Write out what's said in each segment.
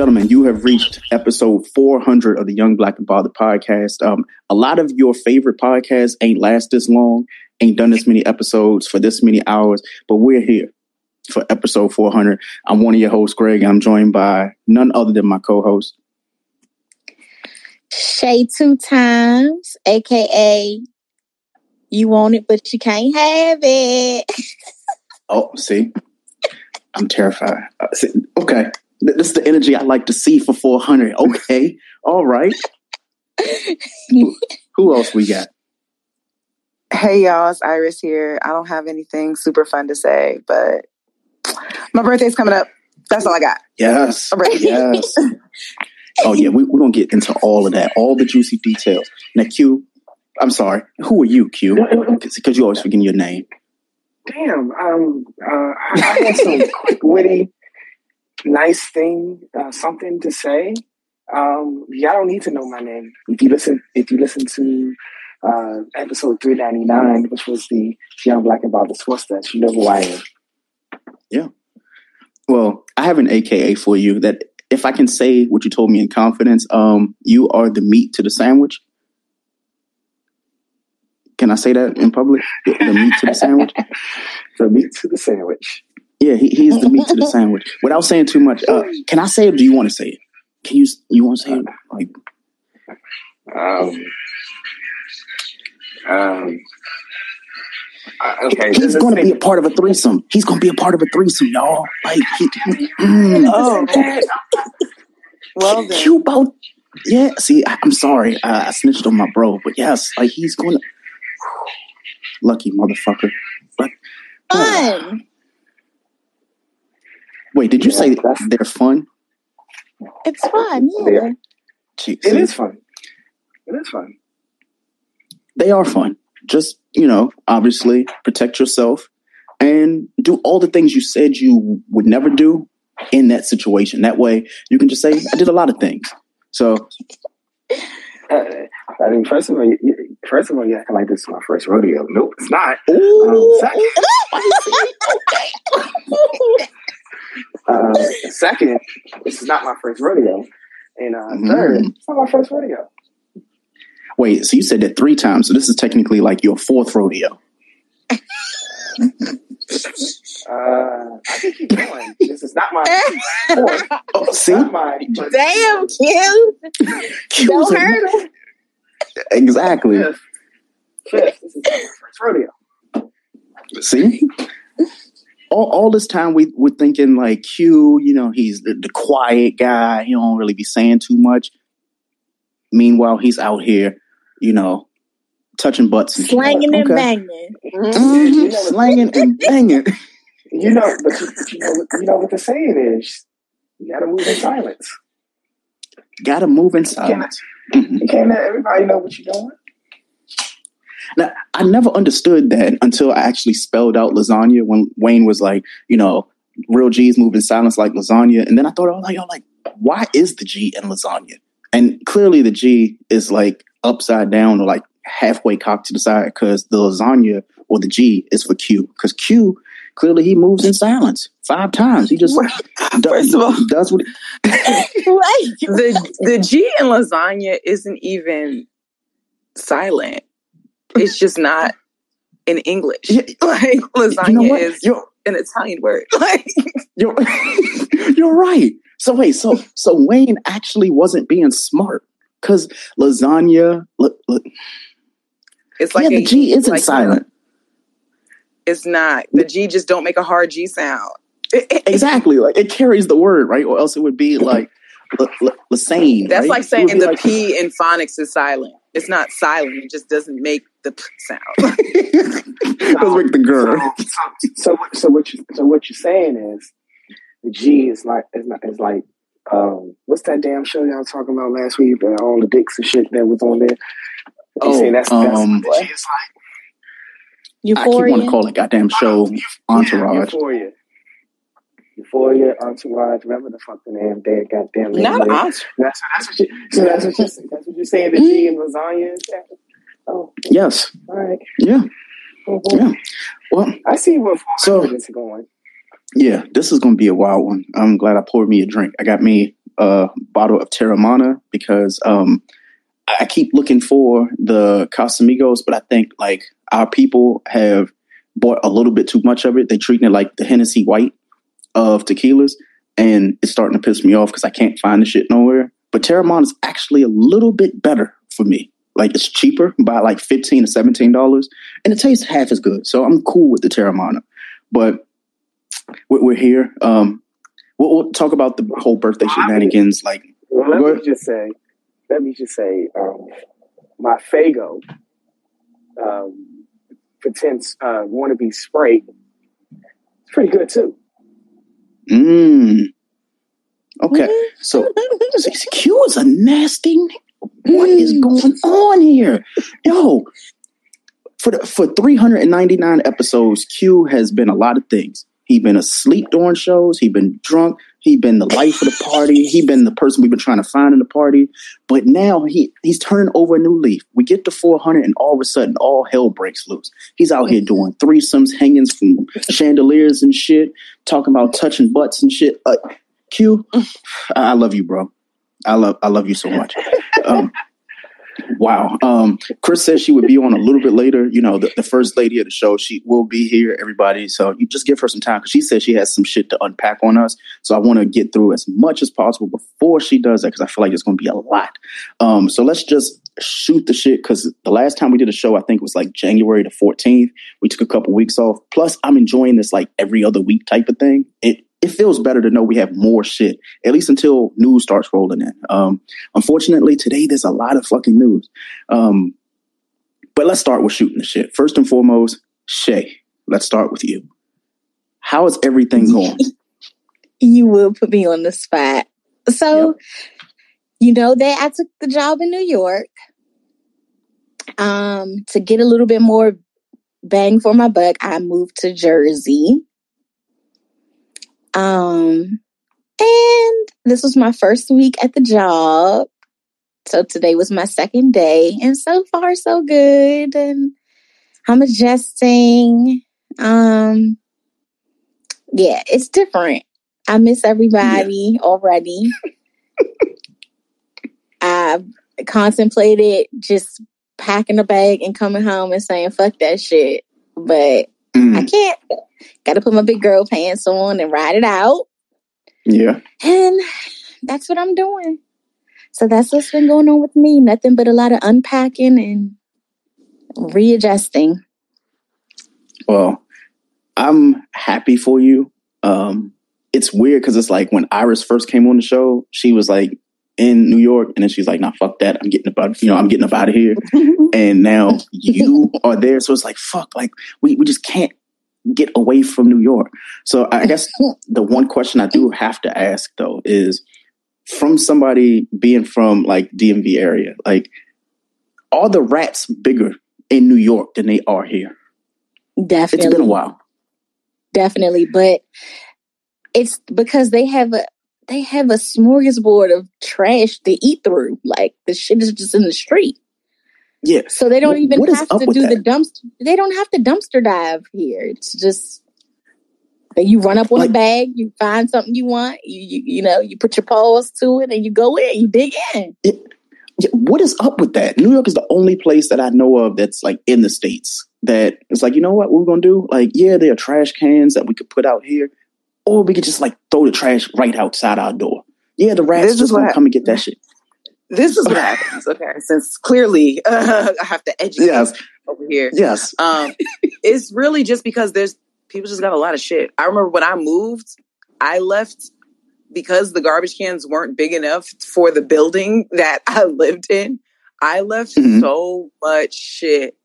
Gentlemen, you have reached episode 400 of the Young Black and Bothered podcast. Um, a lot of your favorite podcasts ain't last this long, ain't done this many episodes for this many hours, but we're here for episode 400. I'm one of your hosts, Greg. I'm joined by none other than my co-host. Shay two times, aka you want it but you can't have it. oh, see, I'm terrified. Uh, see, okay, this is the energy I like to see for 400. Okay, all right. who, who else we got? Hey y'all, it's Iris here. I don't have anything super fun to say, but my birthday's coming up. That's all I got. Yes. Yes. oh yeah, we, we're gonna get into all of that, all the juicy details. Now, Q, I'm sorry. Who are you, Q? Because you always forget your name. Damn. Um. Uh, I, I had some quick, witty, nice thing, uh, something to say. Um, y'all don't need to know my name. If you listen, if you listen to uh, episode 399, which was the Young Black and Bothered Sports Stats, you know who I am. Yeah. Well, I have an AKA for you that if I can say what you told me in confidence, um, you are the meat to the sandwich. Can I say that in public? The, the meat to the sandwich? the meat to the sandwich. Yeah, he, he's the meat to the sandwich. Without saying too much, uh, can I say it? do you want to say it? Can you? You want to say it? Like, um, um, uh, okay, he's going to be a part of a threesome. He's going to be a part of a threesome, y'all. Like, he, mm, oh, well, then. Q about yeah. See, I, am sorry, I, I snitched on my bro, but yes, like he's going to. Lucky motherfucker. But, fun. Wait, did you yeah, say they're fun? It's fun, yeah. It is fun. It is fun. They are fun. Just, you know, obviously protect yourself and do all the things you said you would never do in that situation. That way you can just say, I did a lot of things. So uh, I mean, first of all, you, first of all, you acting like this is my first rodeo. Nope, it's not. Um, second, uh, second, this is not my first rodeo, and uh, mm-hmm. third, it's not my first rodeo. Wait, so you said that three times, so this is technically like your fourth rodeo. Uh, I can keep going. This is not my. fourth. oh, see, my, damn, Q. Don't hurt him. Exactly. Fifth. Fifth. This is my first rodeo. See, all, all this time we we're thinking like Q, you know, he's the, the quiet guy. He don't really be saying too much. Meanwhile, he's out here, you know, touching butts and slanging and okay. banging, mm-hmm. slanging and banging. You know, but you, you know, you know what the saying is: you got to move in silence. Got to move in silence. You can't, you can't let everybody know what you're doing. Now, I never understood that until I actually spelled out lasagna when Wayne was like, you know, real G's move in silence like lasagna. And then I thought, oh, like, like, why is the G in lasagna? And clearly the G is like upside down or like halfway cocked to the side because the lasagna or the G is for Q. Because Q, clearly he moves in silence five times. He just does, first of all does what he, the the G in lasagna isn't even silent it's just not in English. Yeah. Like lasagna you know is you're, an Italian word. Like you're you're right. So wait, so so Wayne actually wasn't being smart because lasagna. Look, look, it's like yeah, the G isn't like, silent. It's not. The G just don't make a hard G sound. exactly. Like it carries the word, right? Or else it would be like Lasane. That's right? like saying the like, P in phonics is silent. It's not silent. It just doesn't make the p sound. Doesn't make the girl. So, so, so, what you so what you're saying is the G is like is not is like um, what's that damn show y'all talking about last week? Uh, all the dicks and shit that was on there. Oh, saying that's, that's um, what the G is like. Euphoria. I keep want to call it goddamn show Entourage. Euphoria. Euphoria, Entourage, remember the fucking name, dead goddamn. Not Entourage. That's, that's, what you, so that's what you that's what you're saying. The G and lasagna. Oh, yes. All right. Yeah. Mm-hmm. Yeah. Well, I see where so this is going. Yeah, this is going to be a wild one. I'm glad I poured me a drink. I got me a bottle of Teremana because um, I keep looking for the Casamigos, but I think like our people have bought a little bit too much of it. They're treating it like the Hennessy White of tequilas, and it's starting to piss me off because I can't find the shit nowhere. But Teremana is actually a little bit better for me. Like it's cheaper by like fifteen to seventeen dollars, and it tastes half as good. So I'm cool with the Teremana. But we're here. Um, we'll, we'll, talk about the whole birthday shenanigans. Like, well, let me just say, let me just say, um, my Fago um, pretends uh, want to be sprayed. It's pretty good too. Mm. Okay, so Q is a nasty. What is mm. going on here, yo? For the, for 399 episodes, Q has been a lot of things. He been asleep during shows. He been drunk. He been the life of the party. He been the person we've been trying to find in the party. But now he he's turning over a new leaf. We get to 400 and all of a sudden all hell breaks loose. He's out here doing threesomes, hangings from chandeliers and shit, talking about touching butts and shit. Uh, Q, I love you, bro. I love I love you so much. Um, Wow. Um, Chris says she would be on a little bit later. You know, the, the, first lady of the show, she will be here, everybody. So you just give her some time because she says she has some shit to unpack on us. So I want to get through as much as possible before she does that because I feel like it's going to be a lot. Um, so let's just shoot the shit because the last time we did a show, I think it was like January the 14th. We took a couple weeks off. Plus, I'm enjoying this like every other week type of thing. It it feels better to know we have more shit, at least until news starts rolling in. Um, unfortunately, today there's a lot of fucking news. Um, but let's start with shooting the shit. First and foremost, Shay, let's start with you. How is everything going? you will put me on the spot. So, yep. you know that I took the job in New York um, to get a little bit more bang for my buck. I moved to Jersey. Um, and this was my first week at the job. So today was my second day, and so far so good. And I'm adjusting. Um, yeah, it's different. I miss everybody yeah. already. I've contemplated just packing a bag and coming home and saying fuck that shit, but mm. I can't. Got to put my big girl pants on and ride it out. Yeah. And that's what I'm doing. So that's what's been going on with me. Nothing but a lot of unpacking and readjusting. Well, I'm happy for you. Um, it's weird because it's like when Iris first came on the show, she was like in New York, and then she's like, "Nah, fuck that. I'm getting about, you know, I'm getting up out of here." and now you are there, so it's like, fuck, like we we just can't get away from New York. So I guess the one question I do have to ask though is from somebody being from like DMV area, like are the rats bigger in New York than they are here? Definitely. It's been a while. Definitely, but it's because they have a they have a smorgasbord of trash to eat through. Like the shit is just in the street. Yeah. So they don't even have to do that? the dumpster. They don't have to dumpster dive here. It's just that you run up on like, a bag, you find something you want, you, you you know, you put your paws to it, and you go in, you dig in. yeah, what is up with that? New York is the only place that I know of that's like in the states that it's like, you know what, what we're gonna do? Like, yeah, there are trash cans that we could put out here, or we could just like throw the trash right outside our door. Yeah, the rats this just gonna come and get that shit this is what happens. Okay, since clearly uh, I have to educate yes. over here. Yes, um, it's really just because there's people just got a lot of shit. I remember when I moved, I left because the garbage cans weren't big enough for the building that I lived in. I left mm-hmm. so much shit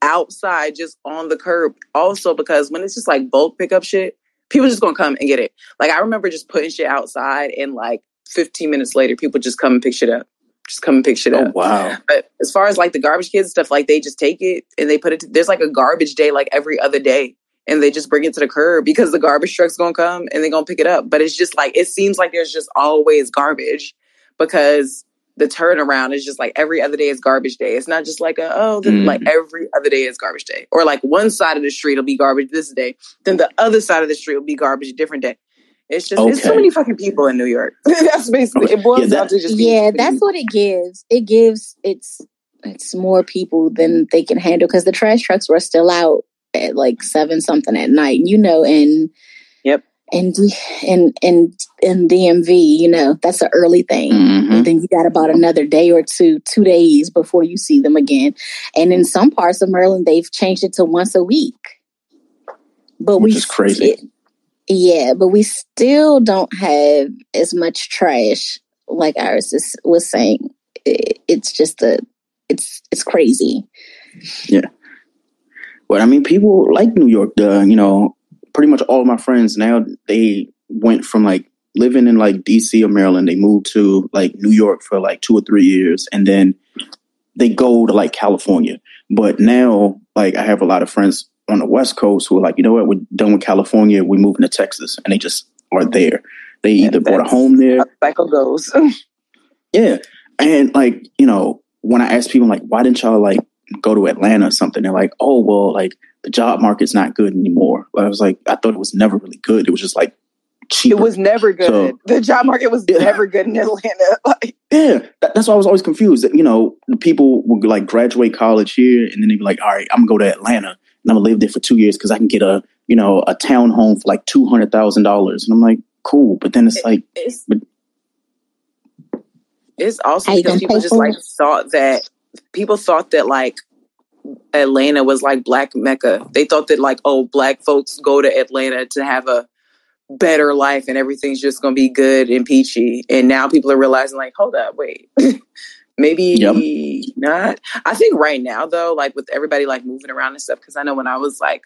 outside just on the curb. Also, because when it's just like bulk pickup shit, people just gonna come and get it. Like I remember just putting shit outside and like 15 minutes later, people just come and pick shit up just come and pick shit oh, up. Oh, wow. But as far as like the garbage kids stuff, like they just take it and they put it, to, there's like a garbage day like every other day. And they just bring it to the curb because the garbage truck's gonna come and they're gonna pick it up. But it's just like, it seems like there's just always garbage because the turnaround is just like every other day is garbage day. It's not just like a, oh, mm. like every other day is garbage day. Or like one side of the street will be garbage this day, then the other side of the street will be garbage a different day. It's just okay. it's so many fucking people in New York. that's basically it boils yeah, down to just yeah. That's what it gives. It gives it's it's more people than they can handle because the trash trucks were still out at like seven something at night. You know, and and and and in DMV, you know, that's an early thing. Mm-hmm. And then you got about another day or two, two days before you see them again. And in some parts of Maryland, they've changed it to once a week. But Which we is crazy. It, yeah, but we still don't have as much trash like Iris is, was saying. It, it's just a, it's it's crazy. Yeah. But I mean, people like New York. The you know, pretty much all of my friends now they went from like living in like DC or Maryland, they moved to like New York for like two or three years, and then they go to like California. But now, like, I have a lot of friends on the West Coast who are like, you know what, we're done with California, we're moving to Texas, and they just are there. They either bought a home there. Cycle goes. yeah, and like you know, when I ask people like, why didn't y'all like go to Atlanta or something? They're like, oh well, like the job market's not good anymore. I was like, I thought it was never really good. It was just like cheaper. It was never good. So, the job market was yeah. never good in Atlanta. like, yeah, that, that's why I was always confused. That, you know, people would like graduate college here, and then they'd be like, "All right, I'm gonna go to Atlanta and I'm gonna live there for two years because I can get a you know a town home for like two hundred thousand dollars." And I'm like, "Cool," but then it's like, it's, but, it's also because people just like thought that people thought that like Atlanta was like black Mecca. They thought that like, oh, black folks go to Atlanta to have a better life and everything's just going to be good and peachy. And now people are realizing, like, hold up, wait, maybe yep. not. I think right now, though, like with everybody like moving around and stuff, because I know when I was like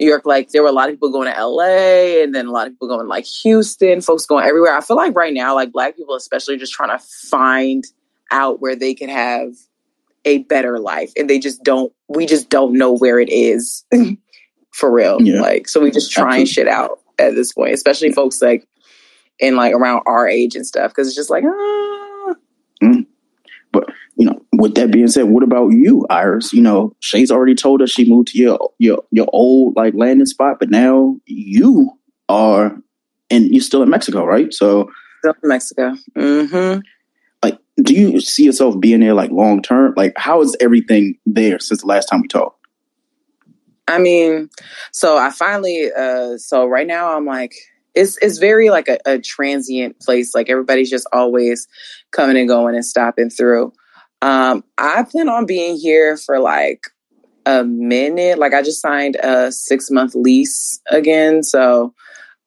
New York, like there were a lot of people going to LA and then a lot of people going like Houston, folks going everywhere. I feel like right now, like black people, especially, just trying to find out where they can have a better life and they just don't we just don't know where it is for real yeah. like so we just trying Absolutely. shit out at this point, especially folks like in like around our age and stuff, because it's just like, ah. Mm. But you know, with that being said, what about you, Iris? You know, Shay's already told us she moved to your your your old like landing spot, but now you are, and you're still in Mexico, right? So still in Mexico. Mm-hmm. Do you see yourself being there like long term? Like, how is everything there since the last time we talked? I mean, so I finally, uh, so right now I'm like, it's it's very like a, a transient place. Like everybody's just always coming and going and stopping through. Um, I plan on being here for like a minute. Like I just signed a six month lease again, so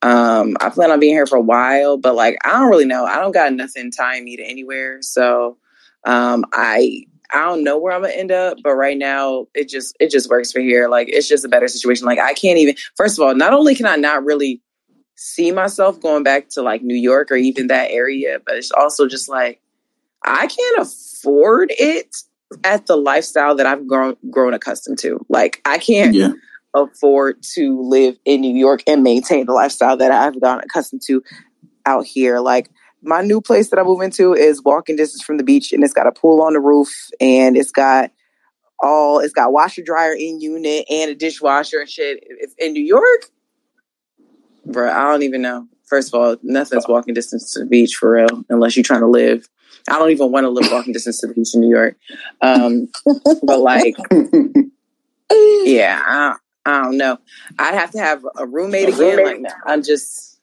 um, I plan on being here for a while. But like I don't really know. I don't got nothing tying me to anywhere, so um, I I don't know where I'm gonna end up, but right now it just it just works for here. Like it's just a better situation. Like I can't even first of all, not only can I not really see myself going back to like New York or even that area, but it's also just like I can't afford it at the lifestyle that I've grown grown accustomed to. Like I can't yeah. Afford to live in New York and maintain the lifestyle that I've gotten accustomed to out here. Like my new place that I move into is walking distance from the beach, and it's got a pool on the roof, and it's got all it's got washer dryer in unit and a dishwasher and shit. If in New York, bro, I don't even know. First of all, nothing's walking distance to the beach for real, unless you're trying to live. I don't even want to live walking distance to the beach in New York. Um, but like, yeah, I, I don't know. I'd have to have a roommate again. Like, no, I'm just,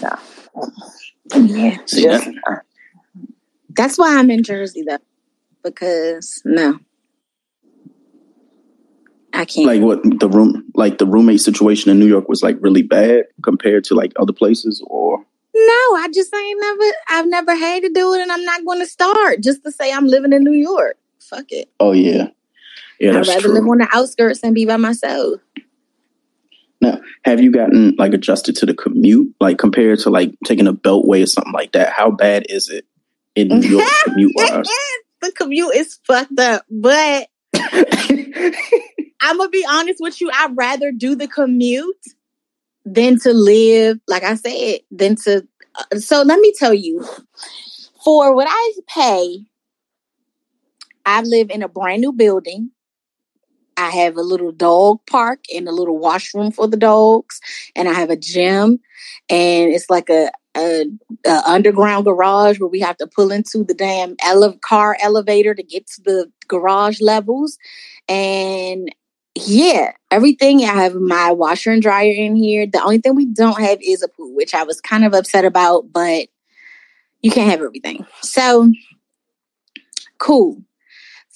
nah. Yeah. yeah. That's why I'm in Jersey though. Because no. I can't like what the room like the roommate situation in New York was like really bad compared to like other places or no, I just ain't never I've never had to do it and I'm not gonna start just to say I'm living in New York. Fuck it. Oh yeah. Yeah. I'd rather true. live on the outskirts and be by myself. Now, have you gotten like adjusted to the commute, like compared to like taking a beltway or something like that? How bad is it in New York commute wise? the commute is fucked up, but I'm gonna be honest with you. I'd rather do the commute than to live, like I said, than to. Uh, so let me tell you, for what I pay, I live in a brand new building. I have a little dog park and a little washroom for the dogs, and I have a gym, and it's like a, a, a underground garage where we have to pull into the damn ele- car elevator to get to the garage levels, and yeah, everything. I have my washer and dryer in here. The only thing we don't have is a pool, which I was kind of upset about, but you can't have everything. So cool.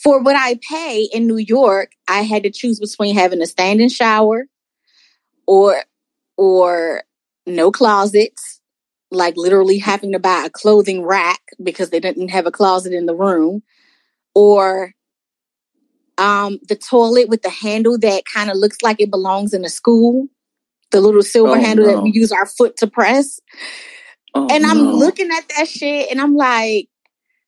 For what I pay in New York, I had to choose between having a standing shower or or no closets, like literally having to buy a clothing rack because they didn't have a closet in the room, or um, the toilet with the handle that kind of looks like it belongs in a school, the little silver oh, handle no. that we use our foot to press. Oh, and I'm no. looking at that shit and I'm like,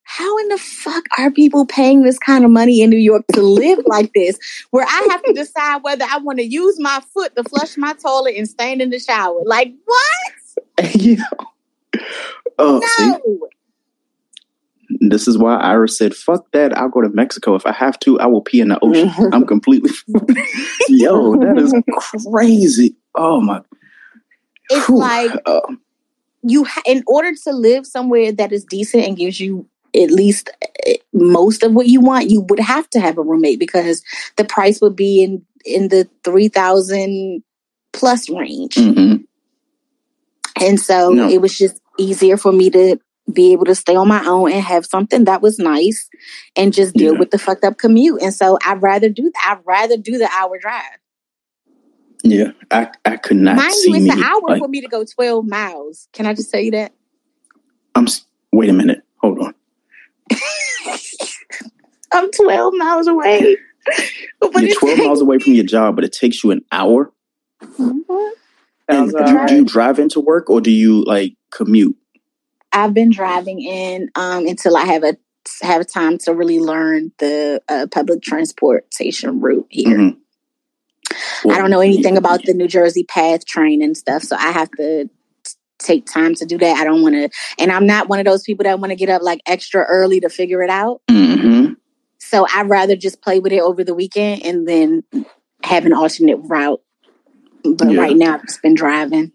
how in the fuck are people paying this kind of money in New York to live like this? Where I have to decide whether I want to use my foot to flush my toilet and stand in the shower. Like what? yeah. Oh, no. See? This is why Iris said, "Fuck that! I'll go to Mexico if I have to. I will pee in the ocean. I'm completely yo. That is crazy. Oh my! It's Whew. like uh, you, ha- in order to live somewhere that is decent and gives you at least eh, most of what you want, you would have to have a roommate because the price would be in in the three thousand plus range. Mm-hmm. And so no. it was just easier for me to be able to stay on my own and have something that was nice and just deal yeah. with the fucked up commute. And so I'd rather do that. I'd rather do the hour drive. Yeah, I, I could not. Mind you, it's an hour like, for me to go 12 miles. Can I just tell you that? I'm, wait a minute. Hold on. I'm 12 miles away. But You're 12 miles away from your job, but it takes you an hour? Mm-hmm. And do, do you drive into work or do you like commute? I've been driving in um, until I have a have time to really learn the uh, public transportation route here. Mm-hmm. Well, I don't know anything about the New Jersey PATH train and stuff, so I have to take time to do that. I don't want to, and I'm not one of those people that want to get up like extra early to figure it out. Mm-hmm. So I'd rather just play with it over the weekend and then have an alternate route. But yeah. right now, I've just been driving.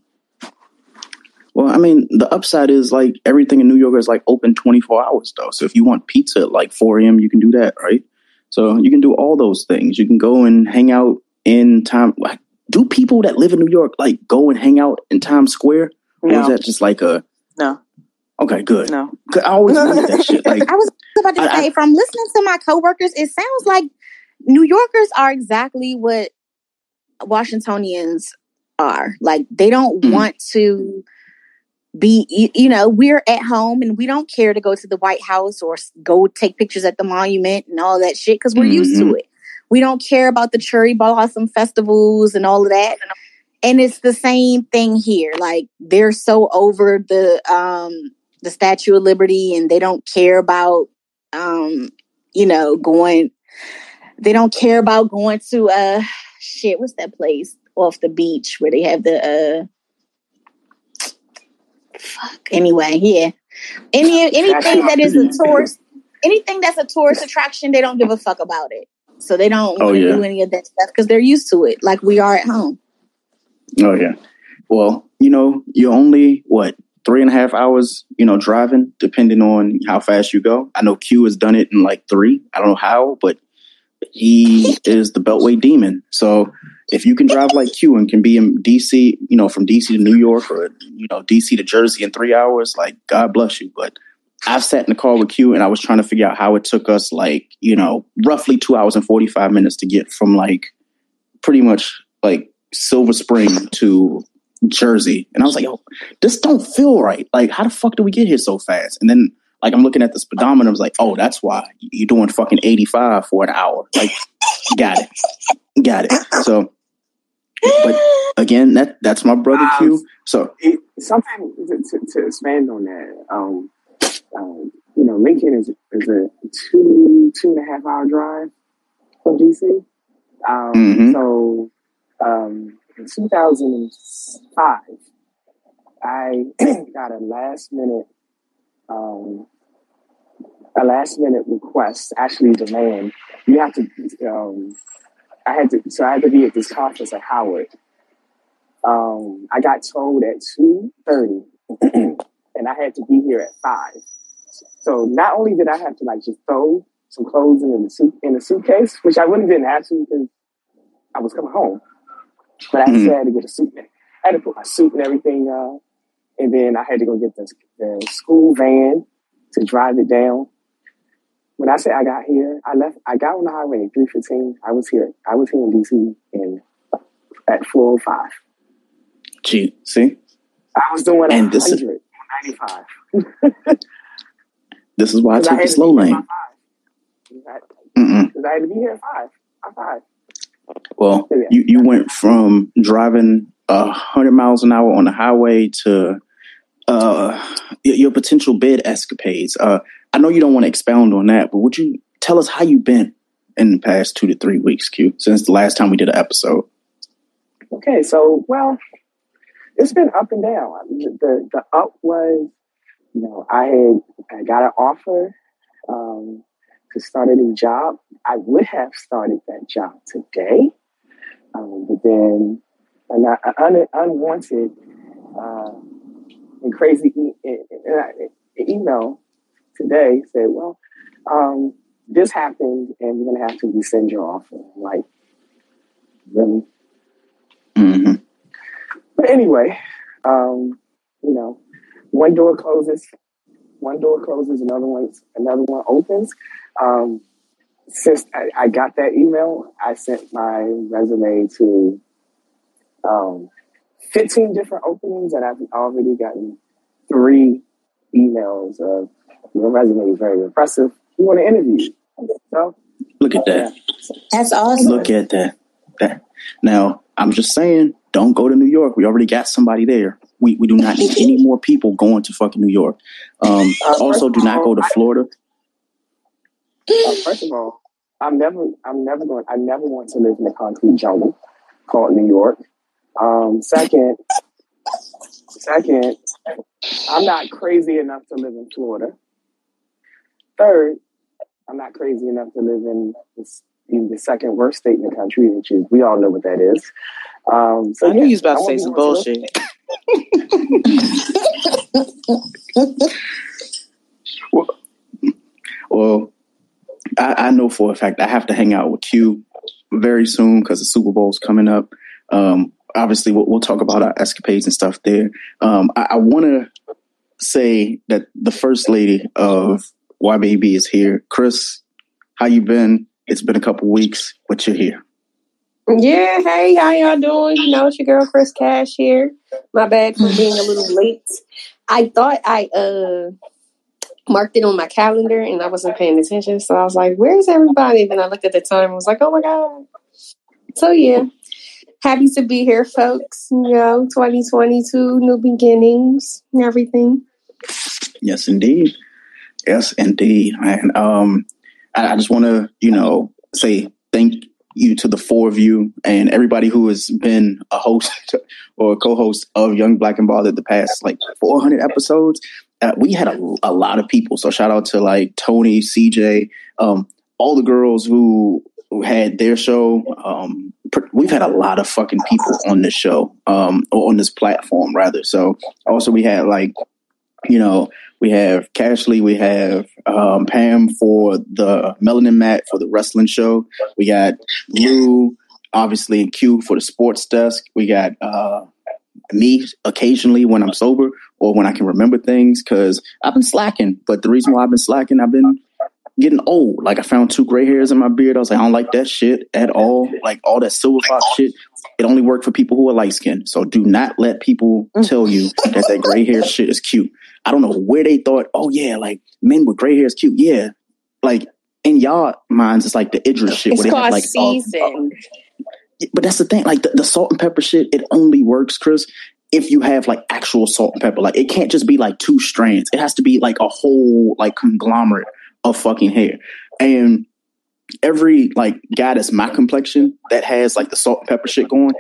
Well, I mean, the upside is like everything in New York is like open 24 hours though. So if you want pizza at like 4 a.m., you can do that, right? So you can do all those things. You can go and hang out in time. Like, do people that live in New York like go and hang out in Times Square? No. Or is that just like a no? Okay, good. No, I always wondered that shit. Like, I was about to I, say, I, from listening to my coworkers, it sounds like New Yorkers are exactly what Washingtonians are. Like, they don't mm-hmm. want to be you know we're at home and we don't care to go to the white house or go take pictures at the monument and all that shit because we're mm-hmm. used to mm-hmm. it we don't care about the cherry blossom festivals and all of that and it's the same thing here like they're so over the um the statue of liberty and they don't care about um you know going they don't care about going to uh shit what's that place off the beach where they have the uh fuck. Anyway, yeah. Any anything that is a tourist, anything that's a tourist attraction, they don't give a fuck about it. So they don't oh, yeah. do any of that stuff because they're used to it, like we are at home. Oh yeah. Well, you know, you're only what three and a half hours, you know, driving, depending on how fast you go. I know Q has done it in like three. I don't know how, but he is the Beltway demon. So if you can drive like Q and can be in DC, you know, from DC to New York or you know DC to Jersey in three hours, like God bless you. But I've sat in the car with Q and I was trying to figure out how it took us like you know roughly two hours and forty five minutes to get from like pretty much like Silver Spring to Jersey, and I was like, yo, this don't feel right. Like, how the fuck do we get here so fast? And then like I'm looking at the speedometer, I was like, oh, that's why you're doing fucking 85 for an hour. Like, got it, got it. So but again, that that's my brother um, Q. So it, something to, to, to, expand on that. Um, um, you know, Lincoln is is a two two and a half hour drive from DC. Um, mm-hmm. So um, in 2005, I got a last minute um, a last minute request, actually demand. You have to um, I had to, so I had to be at this conference at Howard. Um, I got told at two thirty, and I had to be here at five. So not only did I have to like just throw some clothes in the suit in the suitcase, which I wouldn't didn't have to because I was coming home, but I mm-hmm. had to get a suit. I had to put my suit and everything, uh, and then I had to go get the, the school van to drive it down. When I say I got here, I left. I got on the highway at three fifteen. I was here. I was here in DC in at four oh five. Gee, see, I was doing and this is, 95. this is why I took the slow lane. Because I had to be here at five. At five. Well, so, yeah. you, you went from driving a hundred miles an hour on the highway to uh, your potential bed escapades. Uh, I know you don't want to expound on that, but would you tell us how you've been in the past two to three weeks, Q, since the last time we did an episode? Okay, so well, it's been up and down. The the up was, you know, I had I got an offer um, to start a new job. I would have started that job today, um, but then an, un, unwanted uh, and crazy e- email today said, "Well, um, this happened, and you're going to have to rescind your offer." Like, really? Mm-hmm. But anyway, um, you know, one door closes, one door closes, another one, another one opens. Um, since I, I, got that email, I sent my resume to um, 15 different openings, and I've already gotten three emails of your resume is very impressive. We want to interview you. So, look at that. That's awesome. Look at that. that. Now, I'm just saying, don't go to New York. We already got somebody there. We, we do not need any more people going to fucking New York. Um, uh, also, do not go to Florida. Uh, first of all, I'm never, I'm never going. I never want to live in a concrete jungle called New York. Um, second, second, I'm not crazy enough to live in Florida. Third, I'm not crazy enough to live in this in the second worst state in the country, which is we all know what that is. Um, so I knew yeah, you was about to say some bullshit. well, well I, I, know for a fact I have to hang out with Q very soon because the Super Bowl's coming up. Um, obviously, we'll, we'll, talk about our escapades and stuff there. Um, I, I want to say that the first lady of Baby is here. Chris, how you been? It's been a couple weeks, but you're here. Yeah, hey, how y'all doing? You know, it's your girl Chris Cash here. My bad for being a little late. I thought I uh marked it on my calendar and I wasn't paying attention. So I was like, where's everybody? Then I looked at the time and was like, oh my God. So yeah. Happy to be here, folks. You know, 2022, new beginnings and everything. Yes, indeed. Yes, indeed. And um I, I just wanna, you know, say thank you to the four of you and everybody who has been a host or a co-host of Young Black and Bothered the past like 400 episodes. Uh, we had a, a, lot of people. So shout out to like Tony, CJ, um, all the girls who, who had their show. Um, we've had a lot of fucking people on this show, um, or on this platform rather. So also we had like, you know, we have Cashley. We have um, Pam for the Melanin Mat for the wrestling show. We got Lou, obviously, and Q for the sports desk. We got uh, me occasionally when I'm sober or when I can remember things because I've been slacking. But the reason why I've been slacking, I've been getting old. Like I found two gray hairs in my beard. I was like, I don't like that shit at all. Like all that silver fox shit. It only worked for people who are light skinned. So do not let people mm. tell you that that gray hair shit is cute. I don't know where they thought, oh yeah, like men with gray hair is cute. Yeah. Like in y'all minds, it's like the Idris shit. It's where called like, season. Oh, but that's the thing, like the, the salt and pepper shit, it only works, Chris, if you have like actual salt and pepper. Like it can't just be like two strands. It has to be like a whole like conglomerate of fucking hair. And every like guy that's my complexion that has like the salt and pepper shit going,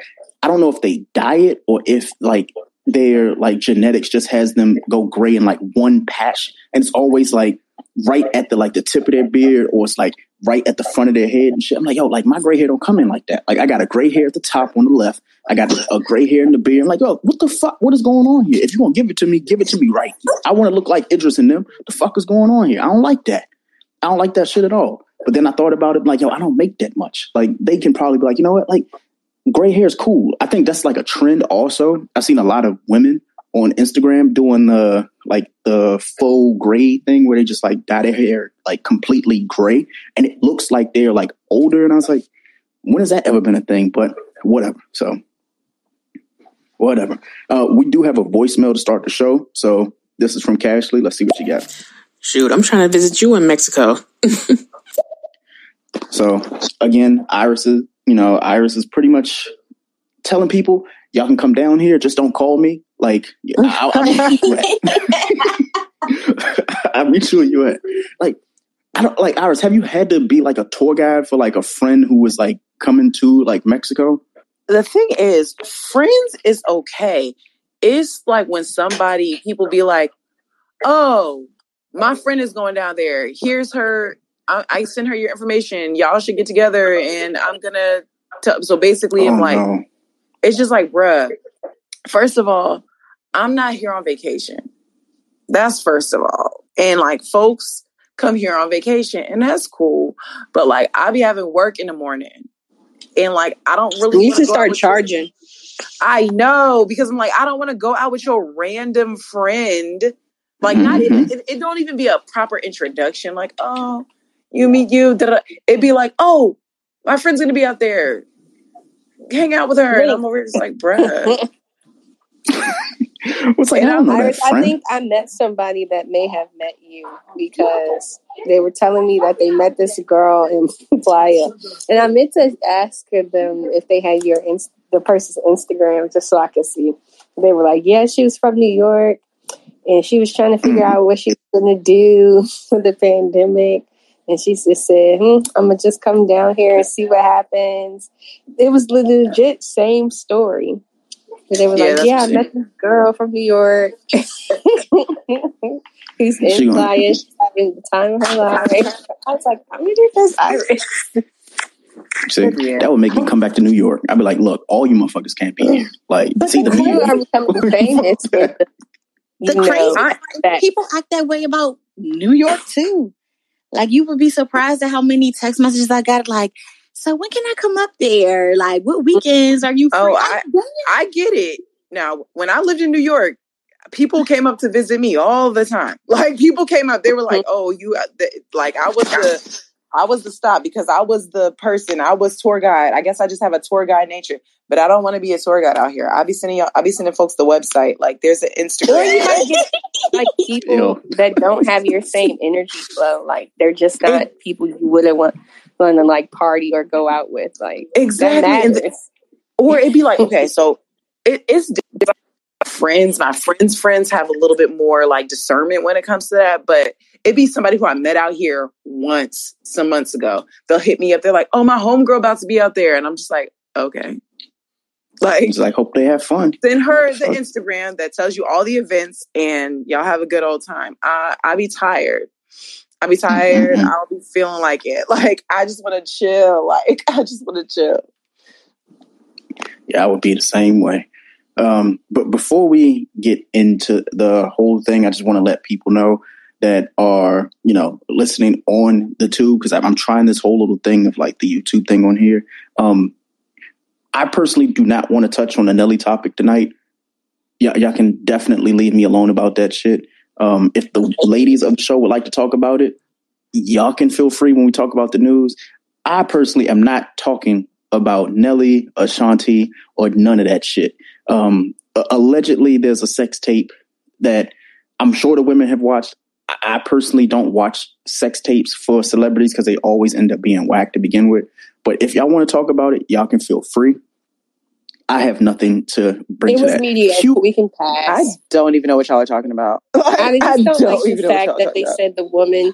I don't know if they diet or if like their like genetics just has them go gray in like one patch. And it's always like right at the like the tip of their beard or it's like right at the front of their head and shit. I'm like, yo, like my gray hair don't come in like that. Like I got a gray hair at the top on the left. I got a gray hair in the beard. I'm like, yo, what the fuck? What is going on here? If you're gonna give it to me, give it to me right. I want to look like Idris and them. The fuck is going on here? I don't like that. I don't like that shit at all. But then I thought about it, like, yo, I don't make that much. Like they can probably be like, you know what? Like gray hair is cool. I think that's like a trend also. I've seen a lot of women on Instagram doing the like the full gray thing where they just like dye their hair like completely gray and it looks like they're like older. And I was like, when has that ever been a thing? But whatever. So whatever. Uh, we do have a voicemail to start the show. So this is from Cashley. Let's see what you got. Shoot, I'm trying to visit you in Mexico. so again, Iris is, you know, Iris is pretty much telling people, y'all can come down here, just don't call me. Like, I'll, I'll meet you at. I'll meet you where you at. Like, I don't like Iris. Have you had to be like a tour guide for like a friend who was like coming to like Mexico? The thing is, friends is okay. It's like when somebody people be like, "Oh, my friend is going down there. Here's her. I, I send her your information. Y'all should get together, and I'm gonna." T-. So basically, oh, I'm like, no. it's just like, bruh. First of all, I'm not here on vacation. That's first of all. And like folks come here on vacation and that's cool. But like I be having work in the morning. And like I don't really You should start charging. You. I know because I'm like, I don't want to go out with your random friend. Like mm-hmm. not even it, it, don't even be a proper introduction. Like, oh, you meet you. It'd be like, oh, my friend's gonna be out there. Hang out with her. And I'm over here just like, bruh. What's like, I, I, I, think I met somebody that may have met you because they were telling me that they met this girl in Playa, and I meant to ask them if they had your the person's Instagram just so I could see. They were like, "Yeah, she was from New York, and she was trying to figure out what she was going to do for the pandemic." And she just said, hmm, I'm going to just come down here and see what happens. It was legit same story. And they were yeah, like, "Yeah, I met this girl from New York. Who's in Playa, having the time of her life." I was like, "I'm gonna do this Iris." See, yeah. that would make me come back to New York. I'd be like, "Look, all you motherfuckers can't be here. Like, but see the people are becoming famous. the, the crazy that. people act that way about New York too. Like, you would be surprised at how many text messages I got. Like, so when can I come up there? Like, what weekends are you? Free? Oh, I, I get it. Now, when I lived in New York, people came up to visit me all the time. Like, people came up, they were like, "Oh, you," uh, like I was the, I was the stop because I was the person. I was tour guide. I guess I just have a tour guide nature, but I don't want to be a tour guide out here. I'll be sending y'all. I'll be sending folks the website. Like, there's an Instagram. like people that don't have your same energy flow. Like, they're just not people you wouldn't want fun to like party or go out with. Like exactly, or it'd be like okay, so it, it's friends. My friends' friends have a little bit more like discernment when it comes to that, but it'd be somebody who I met out here once some months ago. They'll hit me up. They're like, "Oh, my homegirl about to be out there," and I'm just like, "Okay." Like, just like hope they have fun. Send her the Instagram that tells you all the events, and y'all have a good old time. I I be tired. I'll be tired. Mm-hmm. I'll be feeling like it. Like I just want to chill. Like I just want to chill. Yeah, I would be the same way. Um, but before we get into the whole thing, I just want to let people know that are you know listening on the tube because I'm trying this whole little thing of like the YouTube thing on here. Um, I personally do not want to touch on the Nelly topic tonight. Yeah, y'all can definitely leave me alone about that shit. Um, if the ladies of the show would like to talk about it, y'all can feel free when we talk about the news. I personally am not talking about Nelly, Ashanti, or none of that shit. Um, allegedly, there's a sex tape that I'm sure the women have watched. I personally don't watch sex tapes for celebrities because they always end up being whacked to begin with. But if y'all want to talk about it, y'all can feel free. I have nothing to bring. It was that. media. we can pass. I don't even know what y'all are talking about. I, I just don't, like the fact that they about. said the woman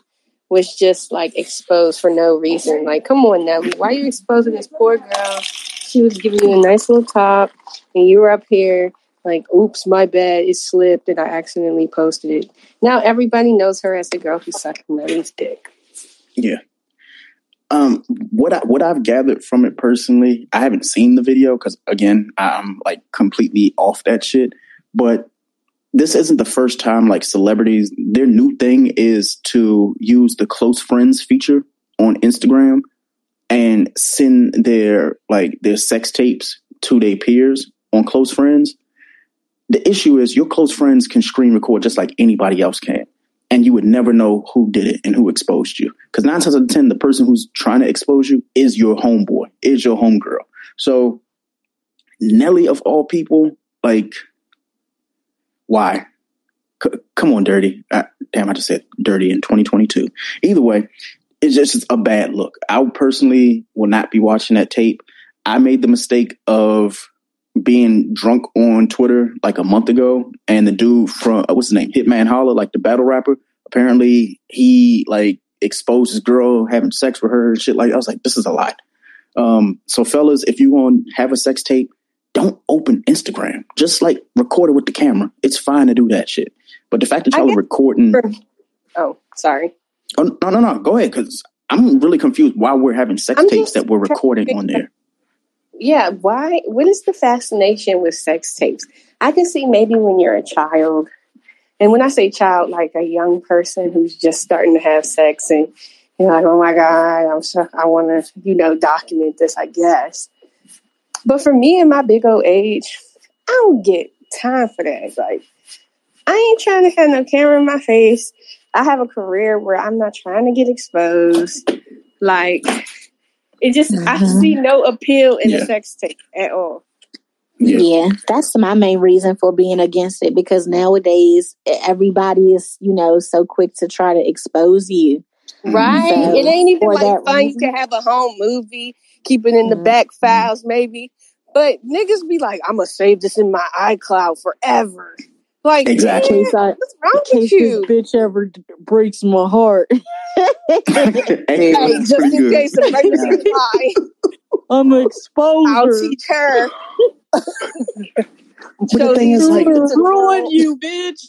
was just like exposed for no reason. Like, come on, Nelly, why are you exposing this poor girl? She was giving you a nice little top, and you were up here like, oops, my bad, it slipped and I accidentally posted it. Now everybody knows her as the girl who sucked Nelly's dick. Yeah. Um, what I what I've gathered from it personally, I haven't seen the video because again, I'm like completely off that shit. But this isn't the first time like celebrities their new thing is to use the close friends feature on Instagram and send their like their sex tapes to their peers on close friends. The issue is your close friends can screen record just like anybody else can. And you would never know who did it and who exposed you. Because nine times out of ten, the person who's trying to expose you is your homeboy, is your homegirl. So Nelly of all people, like, why? C- come on, dirty. Uh, damn, I just said dirty in 2022. Either way, it's just a bad look. I personally will not be watching that tape. I made the mistake of being drunk on Twitter like a month ago, and the dude from uh, what's his name, Hitman Holla, like the battle rapper. Apparently, he like exposed his girl having sex with her and shit. Like I was like, this is a lot. Um, so, fellas, if you want to have a sex tape, don't open Instagram. Just like record it with the camera. It's fine to do that shit. But the fact that y'all are recording. Oh, sorry. Oh, no, no, no. Go ahead, because I'm really confused why we're having sex I'm tapes that we're recording on there. Yeah, why? What is the fascination with sex tapes? I can see maybe when you're a child, and when I say child, like a young person who's just starting to have sex, and you're like, oh my god, I'm so I want to, you know, document this. I guess, but for me in my big old age, I don't get time for that. Like, I ain't trying to have no camera in my face. I have a career where I'm not trying to get exposed. Like, it just mm-hmm. I see no appeal in yeah. the sex tape at all. Yeah. yeah. that's my main reason for being against it because nowadays everybody is, you know, so quick to try to expose you. Right. So, it ain't even like fun reason. to have a home movie, keep it in the mm-hmm. back files maybe. But niggas be like, I'm gonna save this in my iCloud forever. Like exactly. what's wrong with you? This bitch ever breaks my heart. hey, just in case a pregnancy. I'm exposed. I'll teach her. but the thing is, like, ruin you, bitch.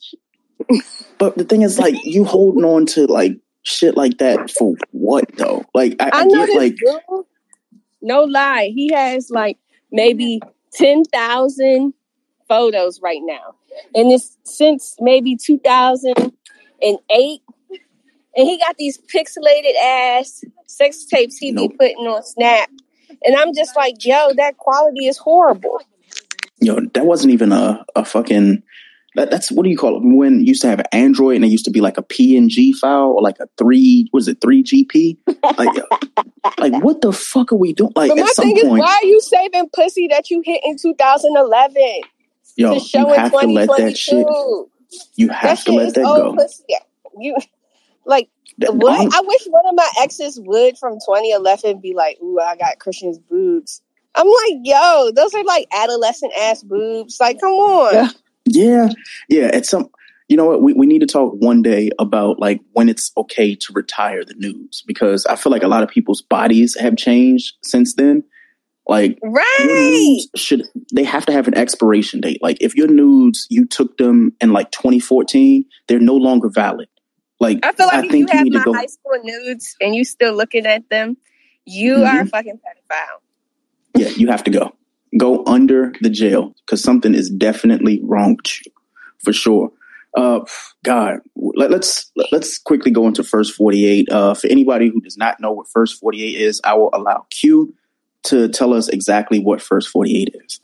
But the thing is, like, you holding on to like shit like that for what though? Like, I, I, I get like, no lie, he has like maybe ten thousand photos right now and it's since maybe 2008 and he got these pixelated ass sex tapes he nope. be putting on snap. And i'm just like yo that quality is horrible. Yo that wasn't even a, a fucking that, that's what do you call it? When you used to have an android and it used to be like a png file or like a three was it 3gp like, like what the fuck are we doing? Like but my thing point, is why are you saving pussy that you hit in 2011 Yo, you have to let that shit. You have to let that go. Pussy. You like what? I wish one of my exes would from 2011 be like, "Ooh, I got Christian's boobs." I'm like, "Yo, those are like adolescent ass boobs." Like, come on. Yeah, yeah, yeah. It's some. You know what? We we need to talk one day about like when it's okay to retire the nudes because I feel like a lot of people's bodies have changed since then. Like right should they have to have an expiration date? Like if your nudes you took them in like 2014, they're no longer valid. Like I feel like I if you have my go, high school nudes and you still looking at them, you mm-hmm. are a fucking pedophile. Yeah, you have to go. Go under the jail because something is definitely wrong with you, for sure. Uh, God, let, us let's quickly go into first forty eight. Uh, for anybody who does not know what first forty eight is, I will allow Q to tell us exactly what First 48 is.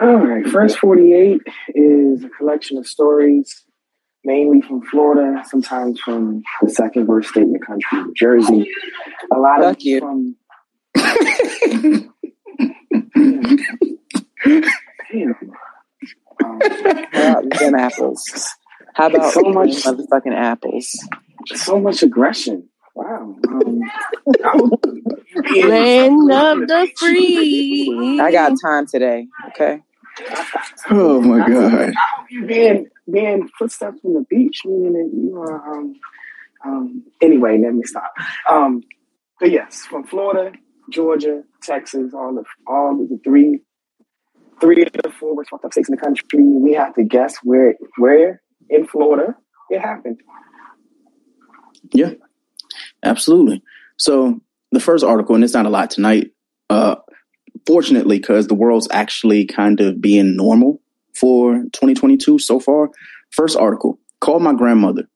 All right, First 48 is a collection of stories, mainly from Florida, sometimes from the second worst state in the country, New Jersey. A lot Fuck of you. from. Damn. Um, them apples? How about so much motherfucking apples? So much aggression. Wow. Land of the free. I got time today. Okay. Oh my god. you being being footsteps on the beach, meaning that you are. Um, um, anyway, let me stop. Um, but yes, from Florida, Georgia, Texas, all the all of the three three of the four most fucked up states in the country. We have to guess where where in Florida it happened. Yeah, absolutely. So the first article, and it's not a lot tonight. Uh, fortunately, because the world's actually kind of being normal for 2022 so far. First article: Call my grandmother.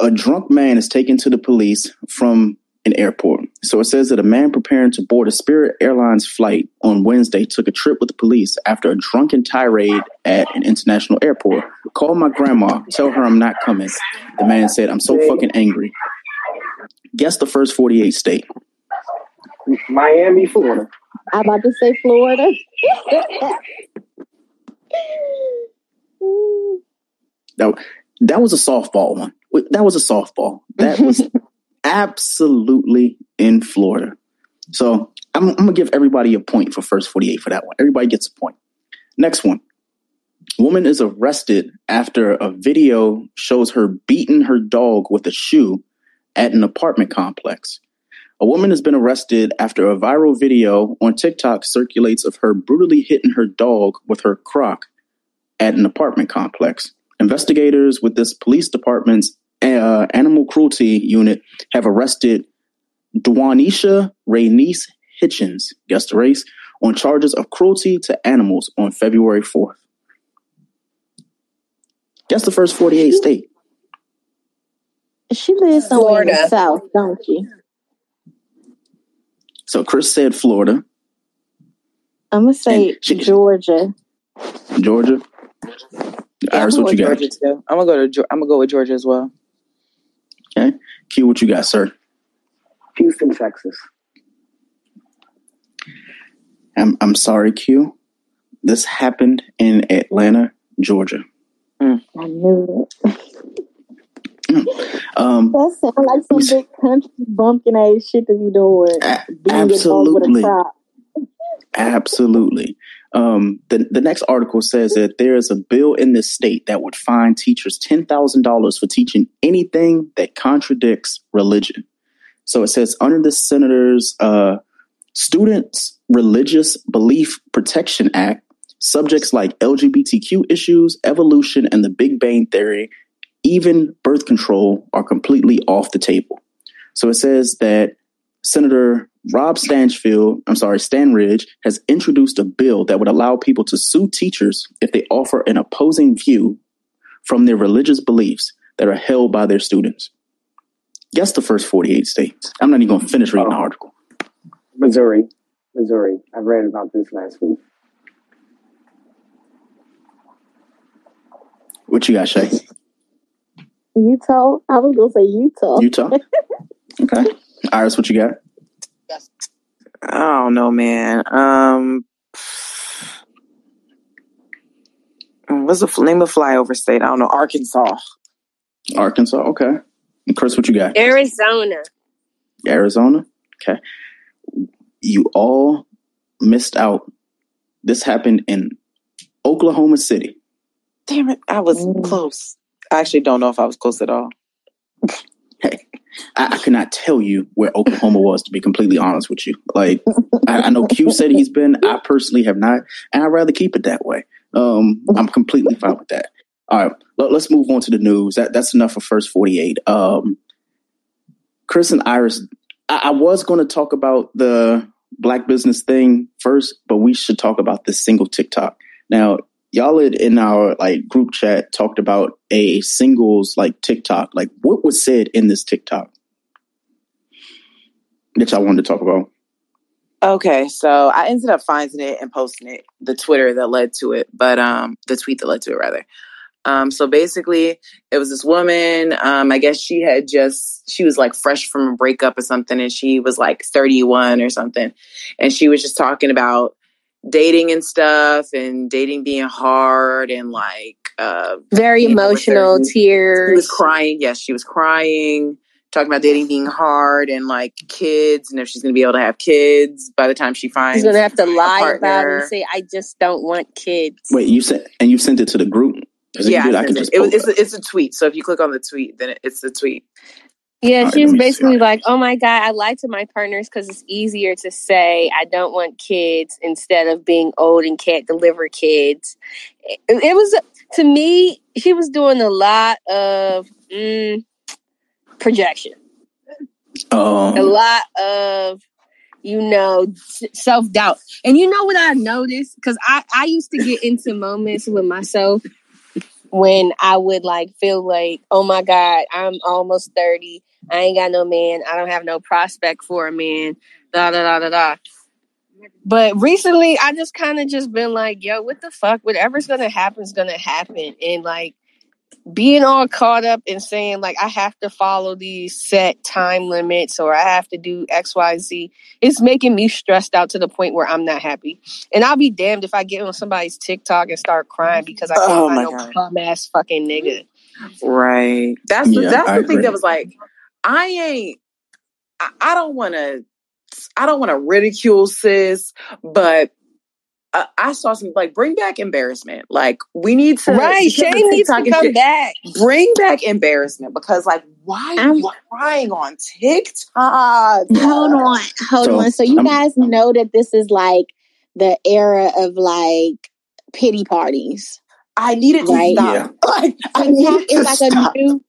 A drunk man is taken to the police from an airport. So it says that a man preparing to board a Spirit Airlines flight on Wednesday took a trip with the police after a drunken tirade at an international airport. Call my grandma, tell her I'm not coming. The man said, I'm so fucking angry. Guess the first 48 state. Miami, Florida. I'm about to say Florida. that, that was a softball one. That was a softball. That was absolutely in Florida. So I'm, I'm, gonna give everybody a point for first 48 for that one. Everybody gets a point. Next one. Woman is arrested after a video shows her beating her dog with a shoe at an apartment complex. A woman has been arrested after a viral video on TikTok circulates of her brutally hitting her dog with her crock at an apartment complex. Investigators with this police department's uh, animal cruelty unit have arrested Dwanisha Raynice Hitchens, guess the race, on charges of cruelty to animals on February 4th. Guess the first 48 state. She lives somewhere Florida. in the South, don't she? So Chris said Florida. I'm gonna say she, Georgia. Georgia. Yeah, Iris, what you got? Georgia too. I'm gonna go to. I'm gonna go with Georgia as well. Okay. Q, what you got, sir? Houston, Texas. I'm I'm sorry, Q. This happened in Atlanta, Georgia. Mm. I knew it. um, that sounds like some big country bumpkin ass shit to be doing. A- absolutely. absolutely. Um, the, the next article says that there is a bill in this state that would fine teachers $10,000 for teaching anything that contradicts religion. So it says under the senator's uh, Students' Religious Belief Protection Act, subjects like LGBTQ issues, evolution, and the Big Bang Theory, even birth control, are completely off the table. So it says that Senator Rob Stanchfield, I'm sorry, Standridge, has introduced a bill that would allow people to sue teachers if they offer an opposing view from their religious beliefs that are held by their students. Guess the first 48 states. I'm not even going to finish reading the oh. article. Missouri. Missouri. I read about this last week. What you got, Shay? Utah. I was going to say Utah. Utah? okay. Iris, what you got? Yes. I don't know, man. Um, what's the name of flyover state? I don't know. Arkansas. Arkansas. Okay. And Chris, what you got? Arizona. Arizona. Okay. You all missed out. This happened in Oklahoma City. Damn it! I was mm. close. I actually don't know if I was close at all. hey, I, I cannot tell you where Oklahoma was to be completely honest with you. Like I, I, know Q said he's been. I personally have not, and I'd rather keep it that way. Um, I'm completely fine with that. All right, let, us move on to the news. That that's enough for first 48. Um, Chris and Iris, I, I was going to talk about the black business thing first, but we should talk about this single TikTok. Now, y'all had in our like group chat talked about a singles like TikTok. Like what was said in this TikTok that y'all wanted to talk about? Okay, so I ended up finding it and posting it, the Twitter that led to it, but um the tweet that led to it rather. Um, so basically, it was this woman. Um, I guess she had just, she was like fresh from a breakup or something, and she was like 31 or something. And she was just talking about dating and stuff and dating being hard and like uh very emotional tears she was crying. Yes she was crying talking about dating being hard and like kids and if she's gonna be able to have kids by the time she finds she's gonna have to lie about it and say i just don't want kids. Wait you sent and you sent it to the group? Yeah, I, I could just it, it's, a, it's a tweet so if you click on the tweet then it's the tweet Yeah, she was basically like, "Oh my god, I lie to my partners because it's easier to say I don't want kids instead of being old and can't deliver kids." It, it was to me, she was doing a lot of mm, projection, um, a lot of you know self doubt, and you know what I noticed? Because I I used to get into moments with myself when I would like feel like, oh my God, I'm almost 30. I ain't got no man. I don't have no prospect for a man. Da da da da da. But recently I just kind of just been like, yo, what the fuck? Whatever's gonna happen is gonna happen. And like being all caught up in saying like I have to follow these set time limits or I have to do XYZ, it's making me stressed out to the point where I'm not happy. And I'll be damned if I get on somebody's TikTok and start crying because I can't oh find no bum ass fucking nigga. Right. That's the, that's I the agree. thing that was like, I ain't I, I don't wanna I don't want to ridicule sis, but uh, I saw some like bring back embarrassment. Like we need to right. Shame needs to come shit, back. Bring back embarrassment because like why are you crying on TikTok? Hold on, hold so, on. So you I'm, guys know that this is like the era of like pity parties. I need it to right? stop. Yeah. Like, I need it to like stop. a new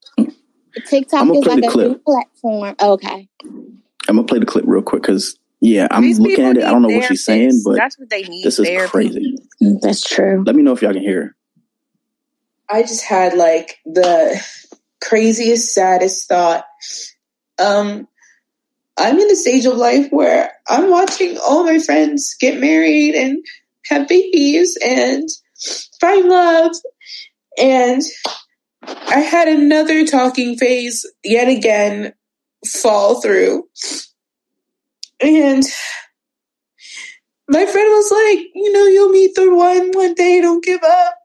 TikTok is like a clip. new platform. Okay. I'm gonna play the clip real quick because yeah, I'm These looking at it. I don't know what she's saying, but that's what they need. This is therapy. crazy. That's true. Let me know if y'all can hear. I just had like the craziest, saddest thought. Um, I'm in the stage of life where I'm watching all my friends get married and have babies and find love. And I had another talking phase yet again fall through. And my friend was like, you know, you'll meet the one one day, don't give up.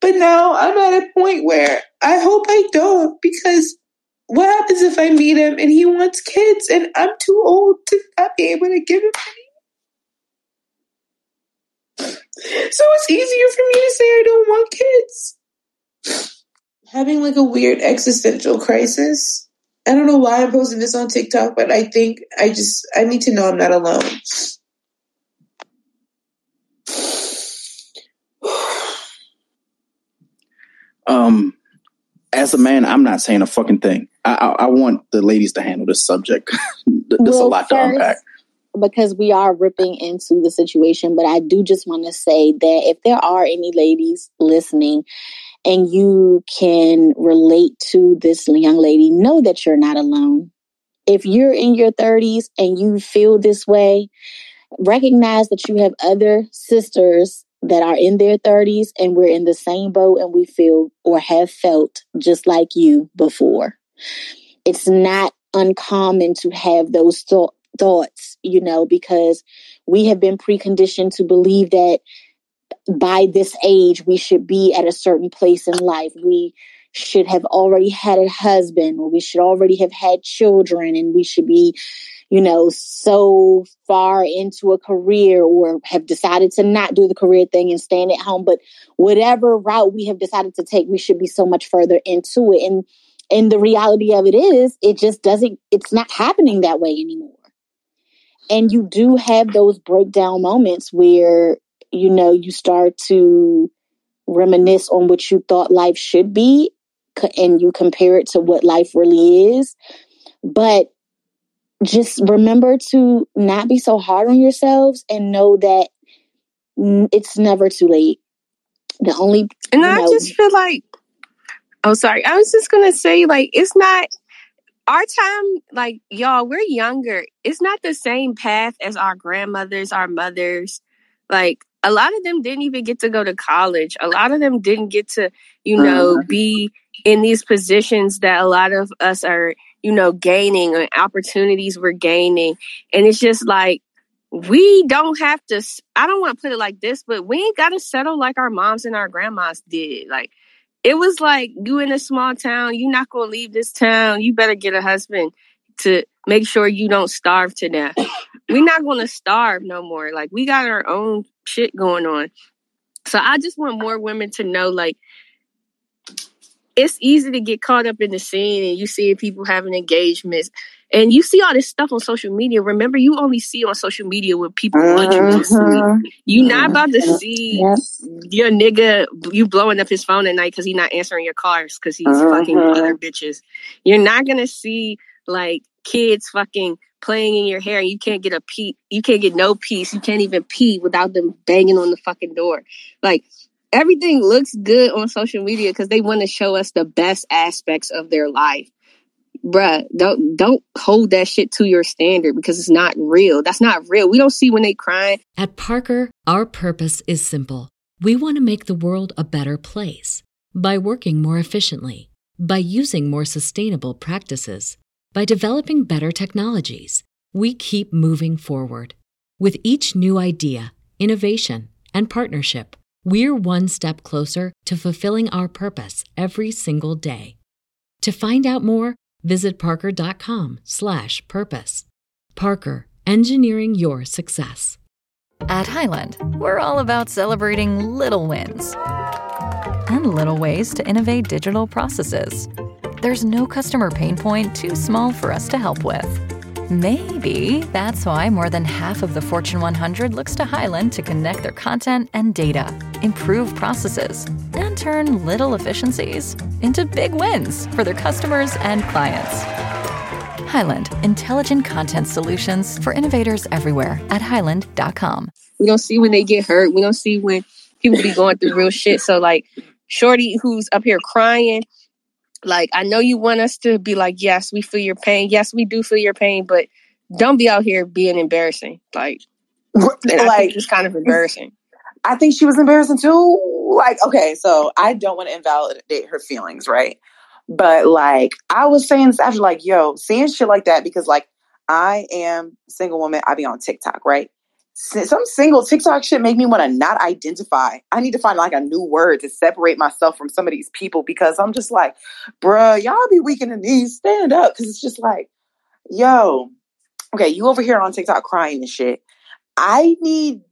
But now I'm at a point where I hope I don't because what happens if I meet him and he wants kids and I'm too old to not be able to give him any? So it's easier for me to say I don't want kids. Having like a weird existential crisis. I don't know why I'm posting this on TikTok, but I think I just I need to know I'm not alone. um, as a man, I'm not saying a fucking thing. I I, I want the ladies to handle this subject. There's well, a lot to unpack because we are ripping into the situation, but I do just want to say that if there are any ladies listening and you can relate to this young lady, know that you're not alone. If you're in your 30s and you feel this way, recognize that you have other sisters that are in their 30s and we're in the same boat and we feel or have felt just like you before. It's not uncommon to have those th- thoughts, you know, because we have been preconditioned to believe that by this age, we should be at a certain place in life. We should have already had a husband, or we should already have had children, and we should be, you know, so far into a career or have decided to not do the career thing and stand at home. But whatever route we have decided to take, we should be so much further into it. And and the reality of it is, it just doesn't, it's not happening that way anymore. And you do have those breakdown moments where you know, you start to reminisce on what you thought life should be and you compare it to what life really is. But just remember to not be so hard on yourselves and know that it's never too late. The only and I know, just feel like oh sorry, I was just gonna say like it's not our time, like y'all, we're younger. It's not the same path as our grandmothers, our mothers. Like a lot of them didn't even get to go to college. A lot of them didn't get to, you know, mm-hmm. be in these positions that a lot of us are, you know, gaining or opportunities we're gaining. And it's just like, we don't have to, I don't want to put it like this, but we ain't got to settle like our moms and our grandmas did. Like, it was like you in a small town, you're not going to leave this town. You better get a husband to make sure you don't starve to death. We're not going to starve no more. Like, we got our own shit going on. So I just want more women to know like it's easy to get caught up in the scene and you see people having engagements and you see all this stuff on social media. Remember, you only see on social media what people want you to see. Mm-hmm. You're not about to see your nigga you blowing up his phone at night because he's not answering your cars because he's uh-huh. fucking other bitches. You're not gonna see like kids fucking playing in your hair and you can't get a pee you can't get no peace. You can't even pee without them banging on the fucking door. Like everything looks good on social media because they want to show us the best aspects of their life. Bruh, don't don't hold that shit to your standard because it's not real. That's not real. We don't see when they crying. At Parker, our purpose is simple. We want to make the world a better place by working more efficiently, by using more sustainable practices, by developing better technologies. We keep moving forward. With each new idea, innovation, and partnership, we're one step closer to fulfilling our purpose every single day. To find out more, visit parker.com/purpose. Parker, engineering your success. At Hyland, we're all about celebrating little wins and little ways to innovate digital processes. There's no customer pain point too small for us to help with. Maybe that's why more than half of the Fortune 100 looks to Hyland to connect their content and data, improve processes, and turn little efficiencies into big wins for their customers and clients. Hyland, intelligent content solutions for innovators everywhere at hyland.com. We don't see when they get hurt. We don't see when people be going through real shit. So, like, Shorty, who's up here crying, like, I know you want us to be like, yes, we feel your pain. Yes, we do feel your pain, but don't be out here being embarrassing. Like, like it's kind of embarrassing. I think she was embarrassing too. Like, okay, so I don't want to invalidate her feelings, right? But like, I was saying this after, like, yo, seeing shit like that because, like, I am single woman. I be on TikTok, right? Some single TikTok shit make me want to not identify. I need to find like a new word to separate myself from some of these people because I'm just like, bruh, y'all be weak in the knees, stand up. Cause it's just like, yo, okay, you over here on TikTok crying and shit. I need,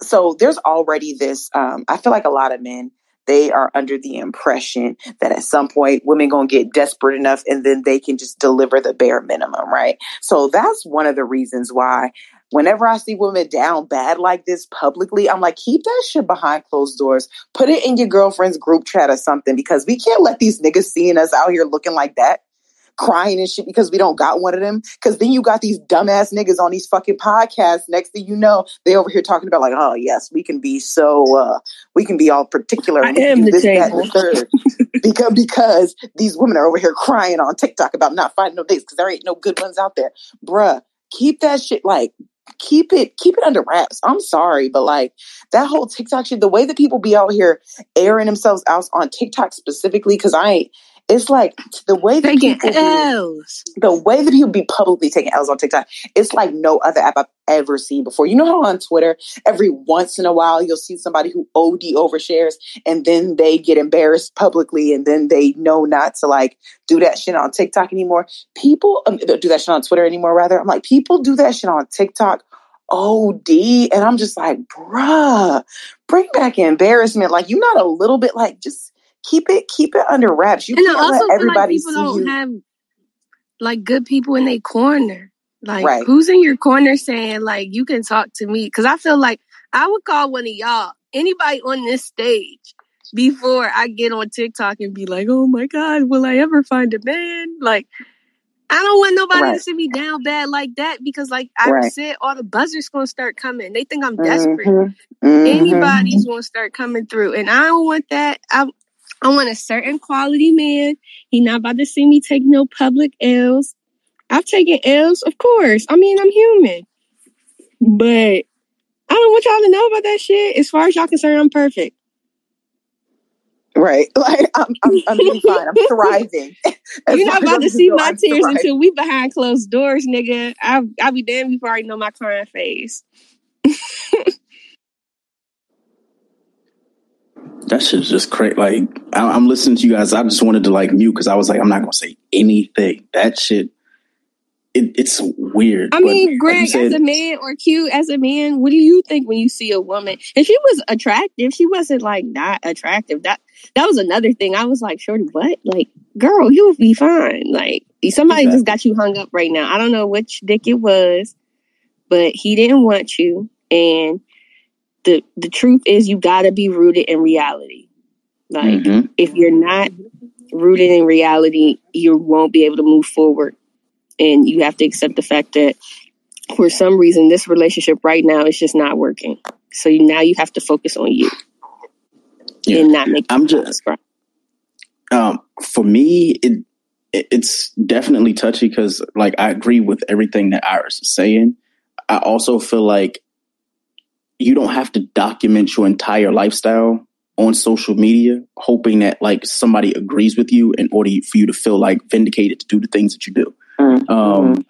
so there's already this, um, I feel like a lot of men, they are under the impression that at some point women gonna get desperate enough and then they can just deliver the bare minimum, right? So that's one of the reasons why whenever I see women down bad like this publicly, I'm like, keep that shit behind closed doors. Put it in your girlfriend's group chat or something because we can't let these niggas seeing us out here looking like that. Crying and shit because we don't got one of them. Cause then you got these dumbass niggas on these fucking podcasts. Next thing you know, they over here talking about like, oh yes, we can be so uh we can be all particular I am the this, table. That, because because these women are over here crying on TikTok about not finding no dates because there ain't no good ones out there. Bruh, keep that shit like keep it keep it under wraps. I'm sorry, but like that whole TikTok shit, the way that people be out here airing themselves out on TikTok specifically, because I it's like the way that taking people L's. Be, the way that people be publicly taking L's on TikTok, it's like no other app I've ever seen before. You know how on Twitter, every once in a while you'll see somebody who OD overshares and then they get embarrassed publicly and then they know not to like do that shit on TikTok anymore. People um, do that shit on Twitter anymore, rather. I'm like, people do that shit on TikTok. OD. And I'm just like, bruh, bring back embarrassment. Like, you're not a little bit like, just keep it keep it under wraps. You and can't let everybody like people see don't you. have like good people in their corner. Like right. who's in your corner saying like you can talk to me? Because I feel like I would call one of y'all, anybody on this stage, before I get on TikTok and be like, oh my god, will I ever find a man? Like. I don't want nobody right. to see me down bad like that because, like I right. said, all the buzzers gonna start coming. They think I'm desperate. Mm-hmm. Mm-hmm. Anybody's gonna start coming through, and I don't want that. I I want a certain quality man. He not about to see me take no public L's. I've taken L's, of course. I mean, I'm human. But I don't want y'all to know about that shit. As far as y'all concerned, I'm perfect. Right. Like I'm I'm, I'm doing fine. I'm thriving. You're not about to see my I'm tears thriving. until we behind closed doors, nigga. I'll I'll be damned before I know my crying face. that shit's just crazy. Like I, am listening to you guys. I just wanted to like mute because I was like, I'm not gonna say anything. That shit it, it's weird. I mean, Greg, like said, as a man or Q as a man, what do you think when you see a woman? And she was attractive. She wasn't like not attractive. That that was another thing. I was like, Shorty, what? Like, girl, you'll be fine. Like, somebody exactly. just got you hung up right now. I don't know which dick it was, but he didn't want you. And the the truth is, you got to be rooted in reality. Like, mm-hmm. if you're not rooted in reality, you won't be able to move forward and you have to accept the fact that for some reason this relationship right now is just not working. So you, now you have to focus on you yeah. and not make. I'm just. Um, for me, it, it it's definitely touchy because, like, I agree with everything that Iris is saying. I also feel like you don't have to document your entire lifestyle on social media, hoping that like somebody agrees with you in order for you to feel like vindicated to do the things that you do. Mm-hmm. Um,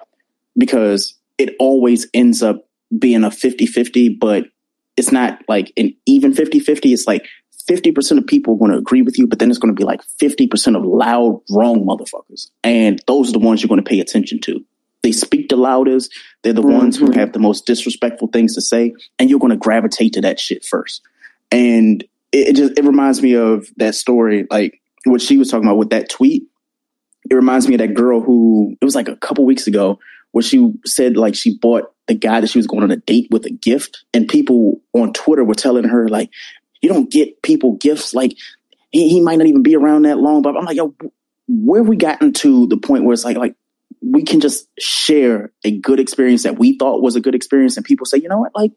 because it always ends up being a 50 50, but it's not like an even 50 50. It's like 50% of people are going to agree with you, but then it's going to be like 50% of loud, wrong motherfuckers. And those are the ones you're going to pay attention to. They speak the loudest. They're the mm-hmm. ones who mm-hmm. have the most disrespectful things to say, and you're going to gravitate to that shit first. And it, it just it reminds me of that story, like what she was talking about with that tweet it reminds me of that girl who it was like a couple weeks ago where she said like she bought the guy that she was going on a date with a gift and people on twitter were telling her like you don't get people gifts like he, he might not even be around that long but i'm like yo where we gotten to the point where it's like like we can just share a good experience that we thought was a good experience and people say you know what like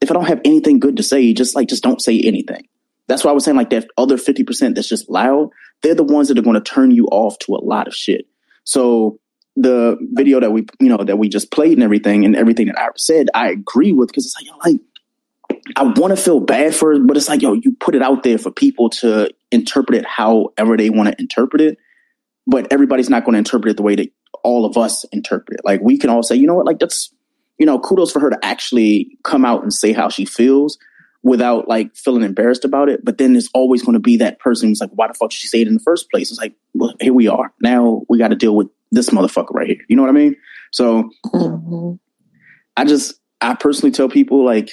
if i don't have anything good to say just like just don't say anything that's why I was saying like that other 50% that's just loud, they're the ones that are going to turn you off to a lot of shit. So the video that we, you know, that we just played and everything and everything that I said, I agree with because it's like, yo, like, I want to feel bad for it, but it's like, yo, you put it out there for people to interpret it however they want to interpret it. But everybody's not going to interpret it the way that all of us interpret it. Like we can all say, you know what, like that's, you know, kudos for her to actually come out and say how she feels without like feeling embarrassed about it. But then there's always going to be that person who's like, why the fuck did she say it in the first place? It's like, well, here we are. Now we got to deal with this motherfucker right here. You know what I mean? So mm-hmm. I just, I personally tell people like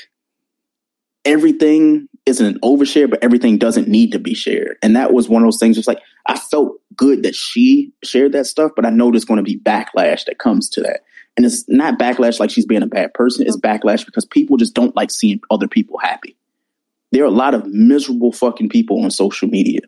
everything isn't an overshare, but everything doesn't need to be shared. And that was one of those things. It's like, I felt good that she shared that stuff, but I know there's going to be backlash that comes to that. And it's not backlash like she's being a bad person. It's backlash because people just don't like seeing other people happy there are a lot of miserable fucking people on social media.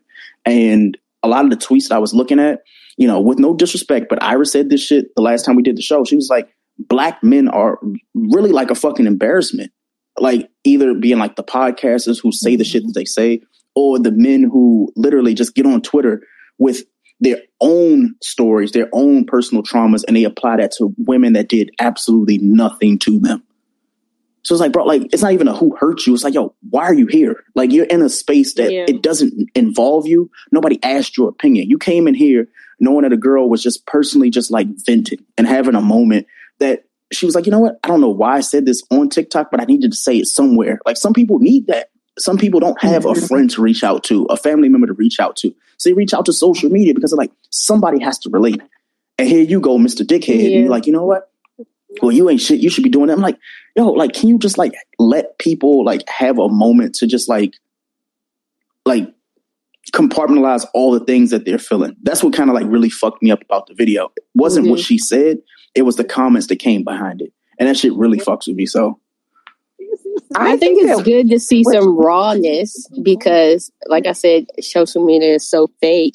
And a lot of the tweets that I was looking at, you know, with no disrespect, but Iris said this shit the last time we did the show. She was like, black men are really like a fucking embarrassment. Like either being like the podcasters who say the mm-hmm. shit that they say, or the men who literally just get on Twitter with their own stories, their own personal traumas, and they apply that to women that did absolutely nothing to them. So it's like, bro, like it's not even a who hurt you. It's like, yo, why are you here? Like you're in a space that yeah. it doesn't involve you. Nobody asked your opinion. You came in here knowing that a girl was just personally just like venting and having a moment that she was like, you know what? I don't know why I said this on TikTok, but I needed to say it somewhere. Like some people need that. Some people don't have a friend to reach out to, a family member to reach out to. So they reach out to social media because they're like, somebody has to relate. And here you go, Mr. Dickhead. Yeah. And you're like, you know what? well, you ain't shit. You should be doing that. I'm like, yo, like, can you just like let people like have a moment to just like, like compartmentalize all the things that they're feeling. That's what kind of like really fucked me up about the video. It wasn't mm-hmm. what she said. It was the comments that came behind it. And that shit really fucks with me. So I, think, it's good to see some rawness because like I said, social media is so fake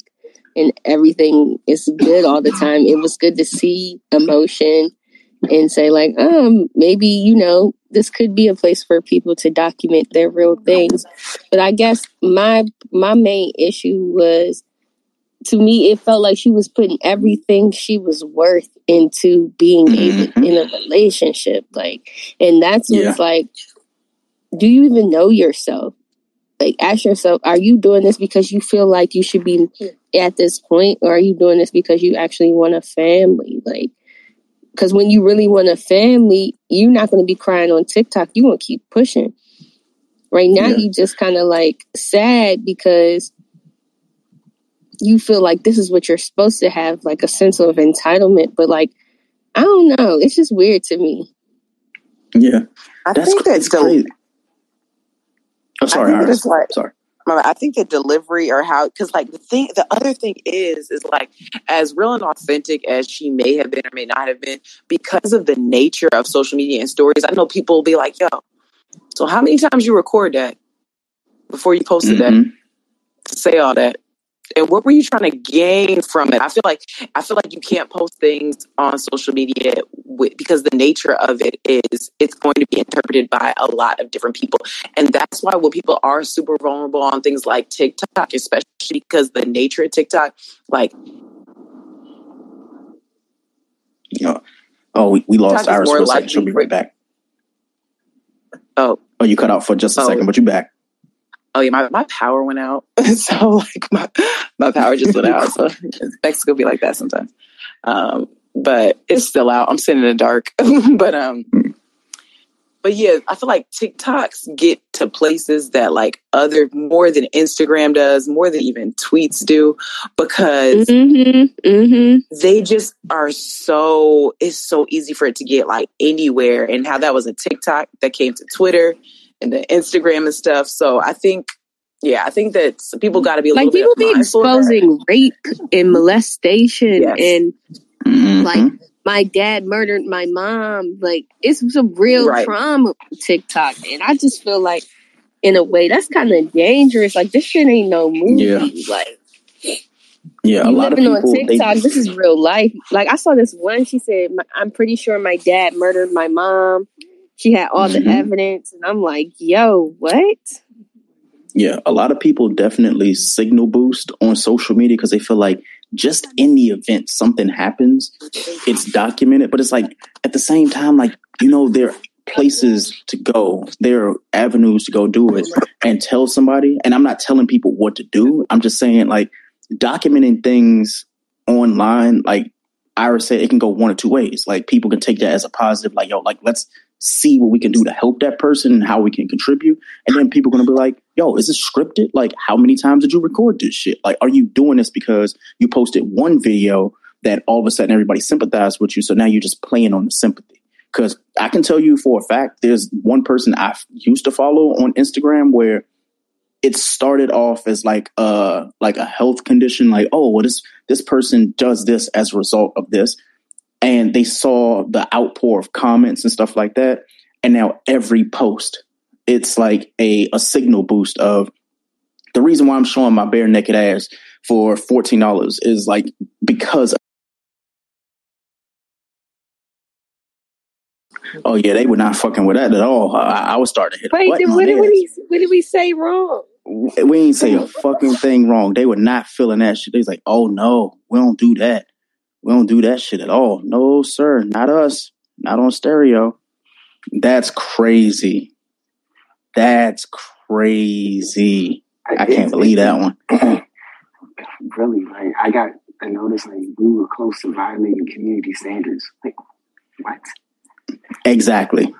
and everything is good all the time. It was good to see emotion and say like um maybe you know this could be a place for people to document their real things but i guess my my main issue was to me it felt like she was putting everything she was worth into being mm-hmm. in a relationship like and that's yeah. like do you even know yourself like ask yourself are you doing this because you feel like you should be at this point or are you doing this because you actually want a family like because when you really want a family, you're not going to be crying on TikTok. You're going to keep pushing. Right now, yeah. you just kind of like sad because you feel like this is what you're supposed to have, like a sense of entitlement. But like, I don't know. It's just weird to me. Yeah, I That's think that's del- Oh, sorry, I think like, sorry. I think the delivery or how, because like the thing, the other thing is, is like as real and authentic as she may have been or may not have been, because of the nature of social media and stories. I know people will be like, "Yo, so how many times you record that before you posted mm-hmm. that to say all that?" And what were you trying to gain from it? I feel like I feel like you can't post things on social media with, because the nature of it is it's going to be interpreted by a lot of different people, and that's why when people are super vulnerable on things like TikTok, especially because the nature of TikTok, like you know, oh, we, we lost Iris for a second. She'll be right back. Oh, oh, you cut out for just a oh. second, but you back oh yeah, my, my power went out. so like my, my power just went out. So it's Mexico be like that sometimes. Um, but it's still out. I'm sitting in the dark. but um but yeah, I feel like TikToks get to places that like other more than Instagram does, more than even tweets do, because mm-hmm, mm-hmm. they just are so. It's so easy for it to get like anywhere, and how that was a TikTok that came to Twitter, and the Instagram and stuff. So I think, yeah, I think that people got to be like people be exposing rape and molestation yes. and mm-hmm. like my dad murdered my mom. Like it's some real right. trauma TikTok, and I just feel like in a way that's kind of dangerous. Like this shit ain't no movie. Yeah. Like. Yeah, you living on TikTok. They, this is real life. Like I saw this one. She said, "I'm pretty sure my dad murdered my mom." She had all mm-hmm. the evidence, and I'm like, yo, what? Yeah, a lot of people definitely signal boost on social media because they feel like just in the event something happens, it's documented. But it's like at the same time, like, you know, there are places to go, there are avenues to go do it and tell somebody. And I'm not telling people what to do. I'm just saying, like, documenting things online, like Iris said, it can go one or two ways. Like, people can take that as a positive, like, yo, like, let's see what we can do to help that person and how we can contribute. And then people are going to be like, yo, is this scripted? Like, how many times did you record this shit? Like, are you doing this because you posted one video that all of a sudden everybody sympathized with you? So now you're just playing on the sympathy. Because I can tell you for a fact, there's one person I used to follow on Instagram where it started off as like a like a health condition, like oh, well this this person does this as a result of this, and they saw the outpour of comments and stuff like that. And now every post, it's like a, a signal boost of the reason why I'm showing my bare naked ass for $14 is like because Oh yeah, they were not fucking with that at all. I, I was starting to hit. Wait, then what did, we, what did we say wrong? We ain't say a fucking thing wrong. They were not feeling that shit. They was like, "Oh no, we don't do that." We don't do that shit at all. No, sir, not us. Not on stereo. That's crazy. That's crazy. I, I can't believe that one. really, like I got a notice like we were close to violating community standards. Like what? Exactly.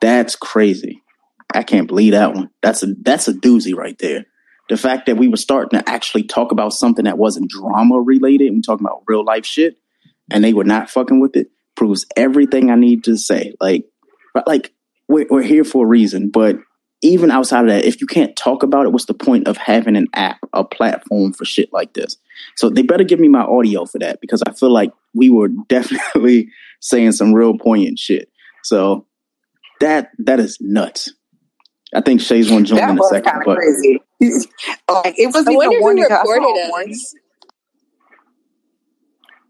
That's crazy. I can't believe that one. That's a that's a doozy right there the fact that we were starting to actually talk about something that wasn't drama related and talking about real life shit and they were not fucking with it proves everything I need to say. Like, like we're, we're here for a reason, but even outside of that, if you can't talk about it, what's the point of having an app, a platform for shit like this? So they better give me my audio for that because I feel like we were definitely saying some real poignant shit. So that that is nuts. I think Shay's gonna join in a second, but crazy. like it wasn't even a warning. Reported us.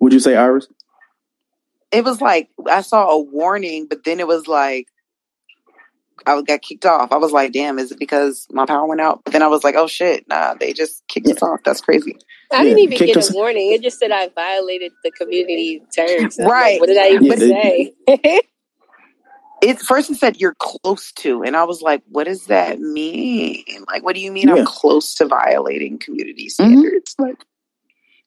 Would you say Iris? It was like I saw a warning, but then it was like I got kicked off. I was like, "Damn, is it because my power went out?" But then I was like, "Oh shit, nah, they just kicked yeah. us off. That's crazy." I didn't even get a warning. It just said I violated the community terms. Right? Like, what did I even yeah, say? it first it said you're close to and i was like what does that mean like what do you mean yeah. i'm close to violating community mm-hmm. standards mm-hmm. like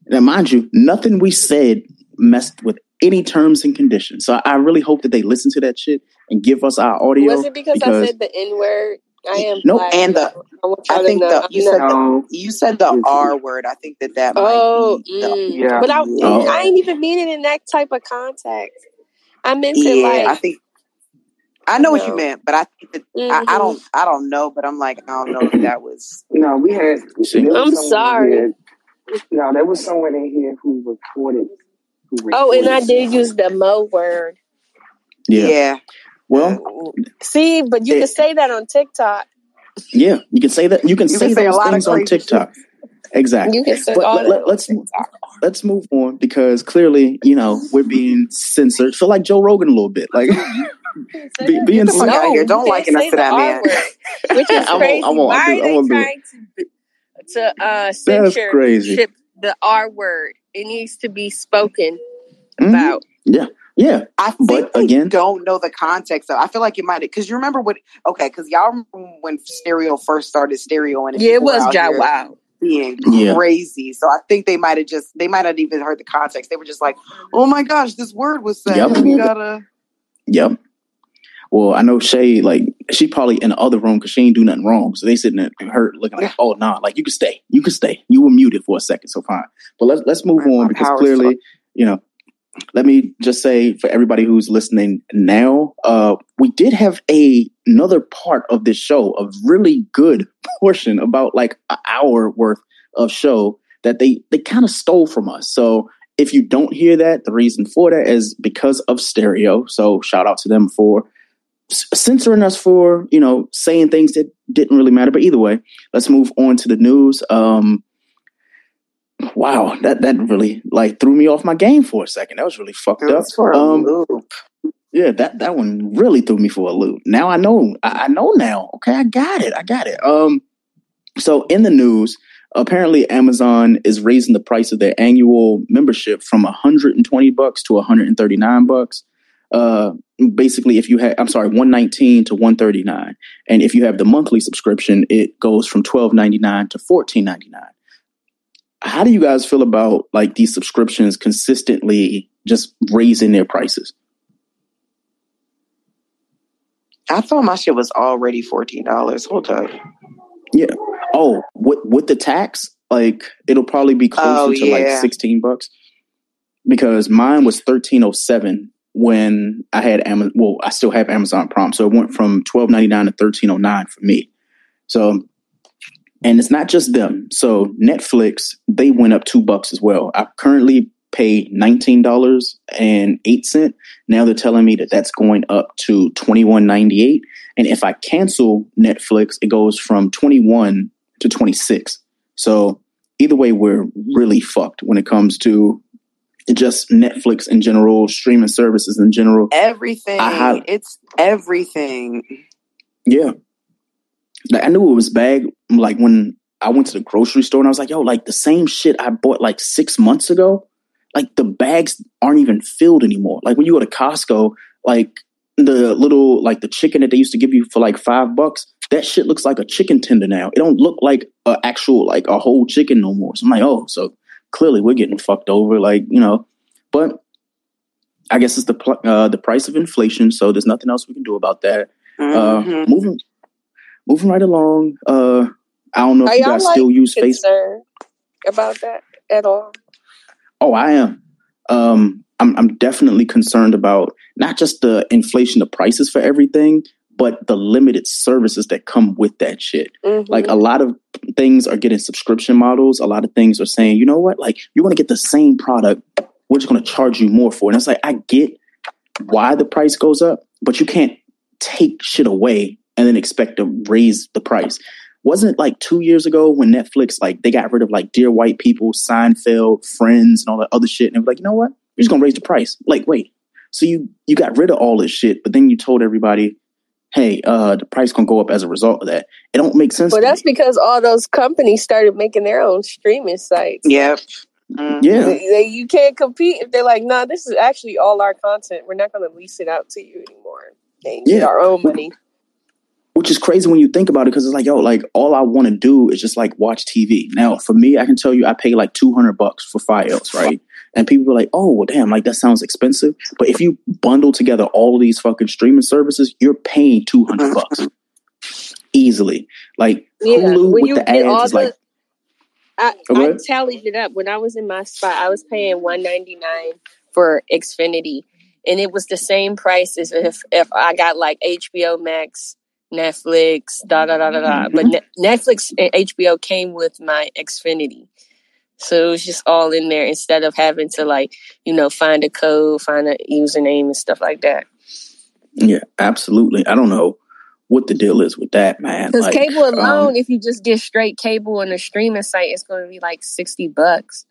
now mind you nothing we said messed with any terms and conditions so i really hope that they listen to that shit and give us our audio was it because, because i said the n-word I am no, black. and the I, I think the you said the, you said the R word. I think that that oh, might be the, mm. yeah. But I, oh. I ain't even mean it in that type of context. I meant yeah, it like I think I know, what you meant, but I think that mm-hmm. I, I, mm-hmm. don't I don't know, but I'm like I don't know if that was no. We had. I'm sorry. Here, no, there was someone in here who reported. Who reported oh, and I did use the mo word. Yeah. yeah. Well, see, but you it, can say that on TikTok. Yeah, you can say that. You can, you say, can say, those things on TikTok. Exactly. You can say but all let, us let's move on because clearly, you know, we're being censored. Feel like Joe Rogan a little bit, like be, being the fuck no, out of here. Don't liken us to that man. Word, which is crazy. I'm, I'm, Why I'm, are they trying to to uh, censor the R word? It needs to be spoken mm-hmm. about. Yeah. Yeah, I but again, don't know the context of. I feel like it might because you remember what? Okay, because y'all remember when stereo first started stereo and yeah, it was Jow Wow being yeah. crazy. So I think they might have just they might not even heard the context. They were just like, "Oh my gosh, this word was said. Yep. We gotta." Yep. Well, I know Shay, like, she probably in the other room because she ain't do nothing wrong. So they sitting there hurt, looking like, oh, nah, like, you can stay. You can stay. You were muted for a second, so fine. But let's, let's move on because clearly, you know, let me just say for everybody who's listening now, uh, we did have a another part of this show, a really good portion, about like an hour worth of show that they they kind of stole from us. So if you don't hear that, the reason for that is because of stereo. So shout out to them for censoring us for you know saying things that didn't really matter. But either way, let's move on to the news. Um, wow, that that really like threw me off my game for a second. That was really fucked up. Um, yeah, that that one really threw me for a loop. Now I know. I, I know now. Okay, I got it. I got it. Um, so in the news, apparently Amazon is raising the price of their annual membership from 120 bucks to 139 bucks uh, basically if you have i'm sorry 119 to 139 and if you have the monthly subscription it goes from 12.99 to 14.99 how do you guys feel about like these subscriptions consistently just raising their prices? I thought my shit was already $14 hold up. Yeah. Oh with with the tax like it'll probably be closer oh, to yeah. like 16 bucks. Because mine was 1307 when I had Amazon. Well, I still have Amazon Prime, so it went from twelve ninety nine to thirteen oh nine for me. So, and it's not just them. So Netflix they went up two bucks as well. I currently pay nineteen dollars and eight cent. Now they're telling me that that's going up to twenty one ninety eight. And if I cancel Netflix, it goes from twenty one to twenty six. So either way, we're really fucked when it comes to just Netflix in general, streaming services in general. Everything. Have, it's everything. Yeah. Like I knew it was bad. Like when I went to the grocery store and I was like, yo, like the same shit I bought like six months ago, like the bags aren't even filled anymore. Like when you go to Costco, like the little like the chicken that they used to give you for like five bucks, that shit looks like a chicken tender now. It don't look like an actual like a whole chicken no more. So I'm like, oh, so clearly we're getting fucked over. Like you know, but I guess it's the pl- uh, the price of inflation. So there's nothing else we can do about that. Uh, mm-hmm. Uh, moving moving right along. Uh, I don't know if Are you guys like still use Facebook about that at all. Oh, I am. Um, I'm, I'm definitely concerned about not just the inflation of prices for everything, but the limited services that come with that shit. Mm-hmm. Like a lot of things are getting subscription models. A lot of things are saying, you know what, like you want to get the same product, we're just going to charge you more for it. And it's like, I get why the price goes up, but you can't take shit away and then expect to raise the price. Wasn't it like two years ago when Netflix, like they got rid of like Dear White People, Seinfeld, Friends, and all that other shit. And they were like, you know what? We're just going to raise the price. Like, wait, so you, you got rid of all this shit, but then you told everybody, hey, uh, the price gonna go up as a result of that. It don't make sense. Well, that's me. because all those companies started making their own streaming sites. Yep. Mm-hmm. Yeah. They, they, you can't compete if they're like, nah, this is actually all our content. We're not going to lease it out to you anymore. And yeah. get our own money. Which is crazy when you think about it because it's like, yo, like all I want to do is just like watch TV. Now, for me, I can tell you I pay like 200 bucks for Fios, right? And people are like, oh, well, damn, like that sounds expensive. But if you bundle together all of these fucking streaming services, you're paying 200 bucks. easily. Like yeah, Hulu with the ads is the, like. I, I tallied it up when I was in my spot. I was paying one ninety nine for Xfinity, and it was the same price as if if I got like HBO Max, Netflix, da da da da da. Mm-hmm. But ne- Netflix and HBO came with my Xfinity. So it was just all in there instead of having to like, you know, find a code, find a username and stuff like that. Yeah, absolutely. I don't know what the deal is with that, man. Because like, cable um, alone, um, if you just get straight cable on a streaming site, it's going to be like sixty bucks.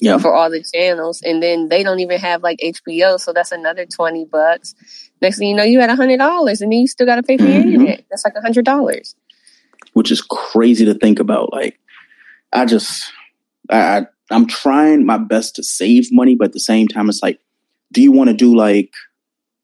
Yeah, for all the channels, and then they don't even have like HBO, so that's another twenty bucks. Next thing you know, you had a hundred dollars, and then you still got to pay for your mm-hmm. internet. That's like a hundred dollars, which is crazy to think about. Like, I just, I, I'm trying my best to save money, but at the same time, it's like, do you want to do like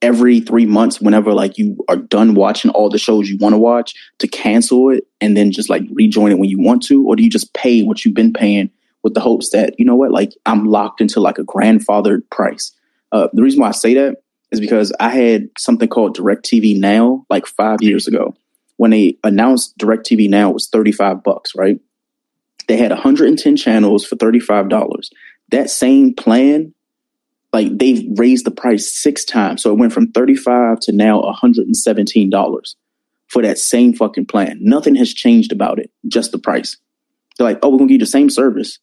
every three months whenever like you are done watching all the shows you want to watch to cancel it and then just like rejoin it when you want to? Or do you just pay what you've been paying with the hopes that you know what like i'm locked into like a grandfathered price? Uh, the reason why i say that is because i had something called DirecTV now like five years ago. When they announced DirecTV now was 35 bucks right they had 110 channels for $35 that same plan like they've raised the price six times. So it went from 35 to now $117 for that same fucking plan. Nothing has changed about it, just the price. They're like, oh, we're gonna give you the same service.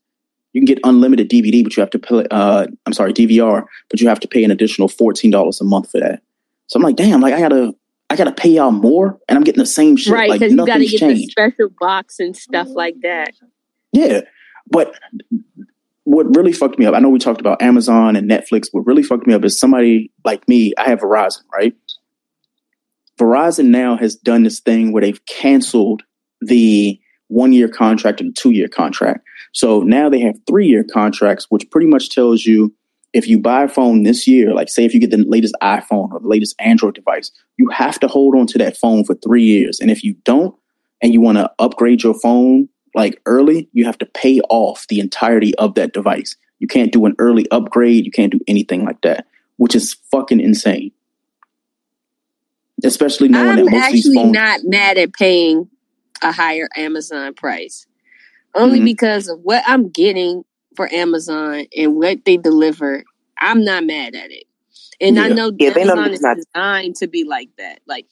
You can get unlimited DVD, but you have to pay, uh, I'm sorry, DVR, but you have to pay an additional $14 a month for that. So I'm like, damn, like I gotta I gotta pay y'all more and I'm getting the same shit. Right, because like, you gotta get changed. the special box and stuff like that. Yeah. But what really fucked me up, I know we talked about Amazon and Netflix. What really fucked me up is somebody like me, I have Verizon, right? Verizon now has done this thing where they've canceled the one year contract and two year contract. So now they have three year contracts, which pretty much tells you if you buy a phone this year, like say if you get the latest iPhone or the latest Android device, you have to hold on to that phone for three years. And if you don't, and you want to upgrade your phone like early, you have to pay off the entirety of that device. You can't do an early upgrade. You can't do anything like that, which is fucking insane. Especially knowing I'm that most actually phones- not mad at paying a higher Amazon price, only mm-hmm. because of what I'm getting for Amazon and what they deliver. I'm not mad at it, and yeah. I know yeah, Amazon is not- designed to be like that. Like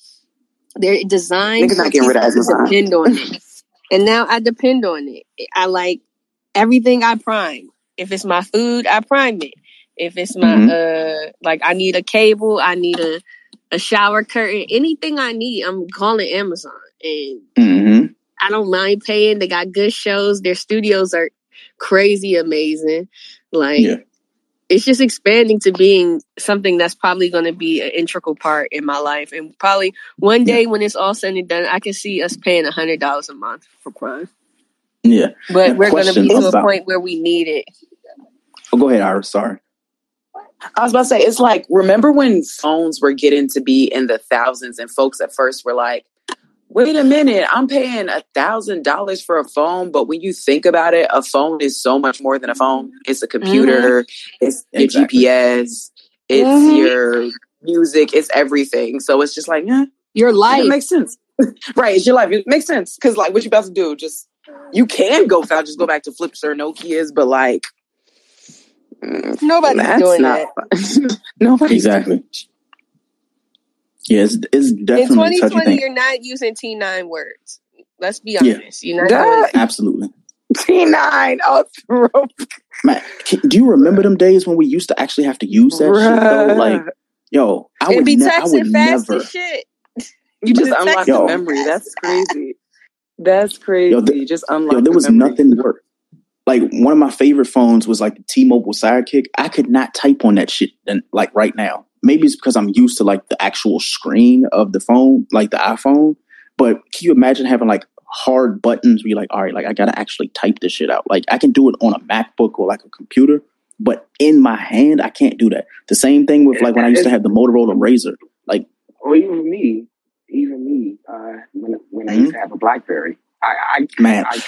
they're designed to depend on it. And now I depend on it. I like everything I prime. If it's my food, I prime it. If it's my mm-hmm. uh like I need a cable, I need a a shower curtain, anything I need, I'm calling Amazon. And mm-hmm. I don't mind paying. They got good shows. Their studios are crazy amazing. Like yeah it's just expanding to being something that's probably going to be an integral part in my life. And probably one day yeah. when it's all said and done i can see us paying a hundred dollars a month for Prime. Yeah. But we're going to be to about... a point where we need it. Oh go ahead iris. Sorry. I was about to say, it's like, remember when phones were getting to be in the thousands and folks at first were like, wait a minute, I'm paying a thousand dollars for a phone, but when you think about it, a phone is so much more than a phone. It's a computer, mm-hmm. it's your exactly. GPS, it's mm-hmm. your music, it's everything. So it's just like, yeah, your life it makes sense, right? It's your life. It makes sense because like what you about to do, just you can go fast, just go back to flips or Nokia's, but like. Mm, Nobody's doing that. Nobody exactly. Yeah, it's, it's definitely in 2020. You're not using T9 words. Let's be honest. Yeah. You're not absolutely T9. Oh, man, can, do you remember them days when we used to actually have to use that Bruh. shit though? Like, yo, I would, be ne- I would fast never. Shit. You just unlock the memory. That's crazy. That's crazy. Yo, the, just unlock. Yo, there was memory. nothing worse. Like one of my favorite phones was like the T-Mobile Sidekick. I could not type on that shit. And like right now, maybe it's because I'm used to like the actual screen of the phone, like the iPhone. But can you imagine having like hard buttons where you're like, all right, like I gotta actually type this shit out. Like I can do it on a MacBook or like a computer, but in my hand, I can't do that. The same thing with like when I used to have the Motorola Razr. Like, or even me, even me, uh, when when I used mm-hmm. to have a BlackBerry, I, I man, I,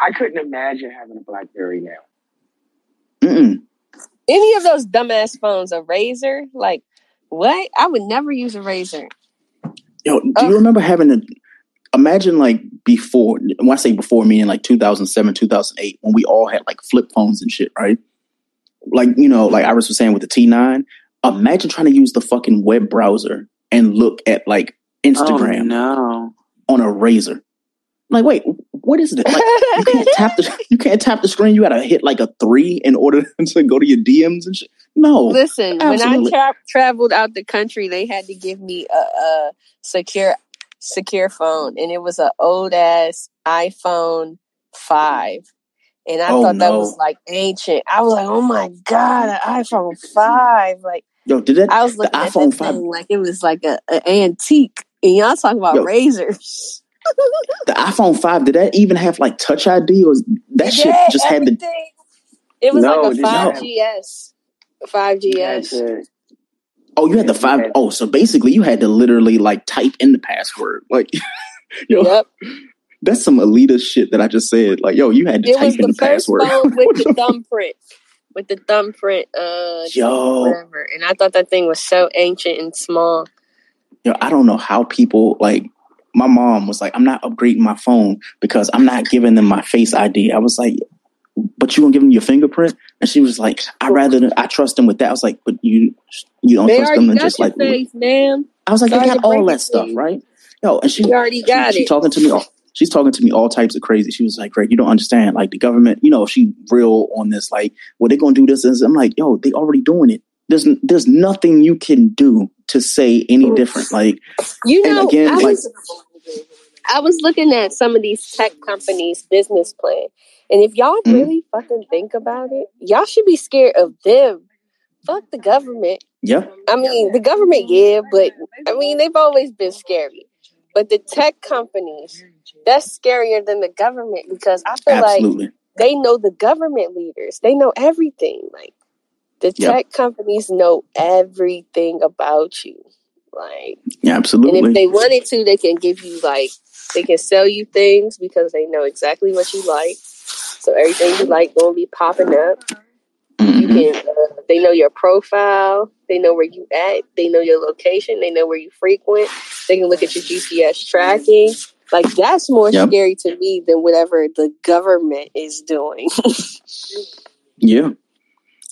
I couldn't imagine having a BlackBerry now. Mm-mm any of those dumbass phones, a razor, like what? I would never use a razor. Yo, do you remember having a imagine like before when I say before meaning like 2007, 2008, when we all had like flip phones and shit, right? Like, you know, like Iris was saying with the T9, imagine trying to use the fucking web browser and look at like oh, Instagram oh, no. on a RAZR. Like, wait, what is it? Like, you can't tap the you can't tap the screen. You got to hit like a three in order to go to your DMs and shit. No, listen. Absolutely. When I tra- traveled out the country, they had to give me a, a secure secure phone, and it was an old ass iPhone five. And I oh, thought that no. was like ancient. I was like, "Oh my god, an iPhone five! Like, yo, did that? I was looking at iPhone five like it was like a, a antique. And y'all talking about yo, RAZRs. The iPhone five did that even have like Touch ID or that shit just everything. had the? It was no, like a five GS, five GS. Oh, you had the five. Oh, so basically, you had to literally like type in the password. Like, yo, yep. that's some elitist shit that I just said. Like, yo, you had to it type in the, the password with the thumbprint, with the thumbprint. Uh, yo, whatever. And I thought that thing was so ancient and small. Yo, I don't know how people like. My mom was like, "I'm not upgrading my phone because I'm not giving them my Face ID." I was like, but you gonna give them your fingerprint? And she was like, I rather I trust them with that. I was like, but you you don't they trust them and just like face, ma'am. I was like, Sorry they got all that stuff, right? Yo, and she you already got she, it. She talking to me. All, she's talking to me all types of crazy. She was like, Greg, you don't understand. Like the government, you know, she real on this. Like, well, they're gonna do this. And I'm like, yo, they already doing it. There's there's nothing you can do to say any different. Like, you know, again, I like, was I was looking at some of these tech companies' business plan, and if y'all mm-hmm. really fucking think about it, y'all should be scared of them. Fuck the government. Yeah. I mean, the government, yeah, but I mean, they've always been scary. But the tech companies, that's scarier than the government because I feel Absolutely. like they know the government leaders. They know everything. Like the yep. tech companies know everything about you. Like, yeah, absolutely. And if they wanted to, they can give you like they can sell you things because they know exactly what you like. So everything you like gonna be popping up. Mm-hmm. You can. Uh, they know your profile. They know where you at. They know your location. They know where you frequent. They can look at your GPS tracking. Like that's more yep. scary to me than whatever the government is doing. yeah.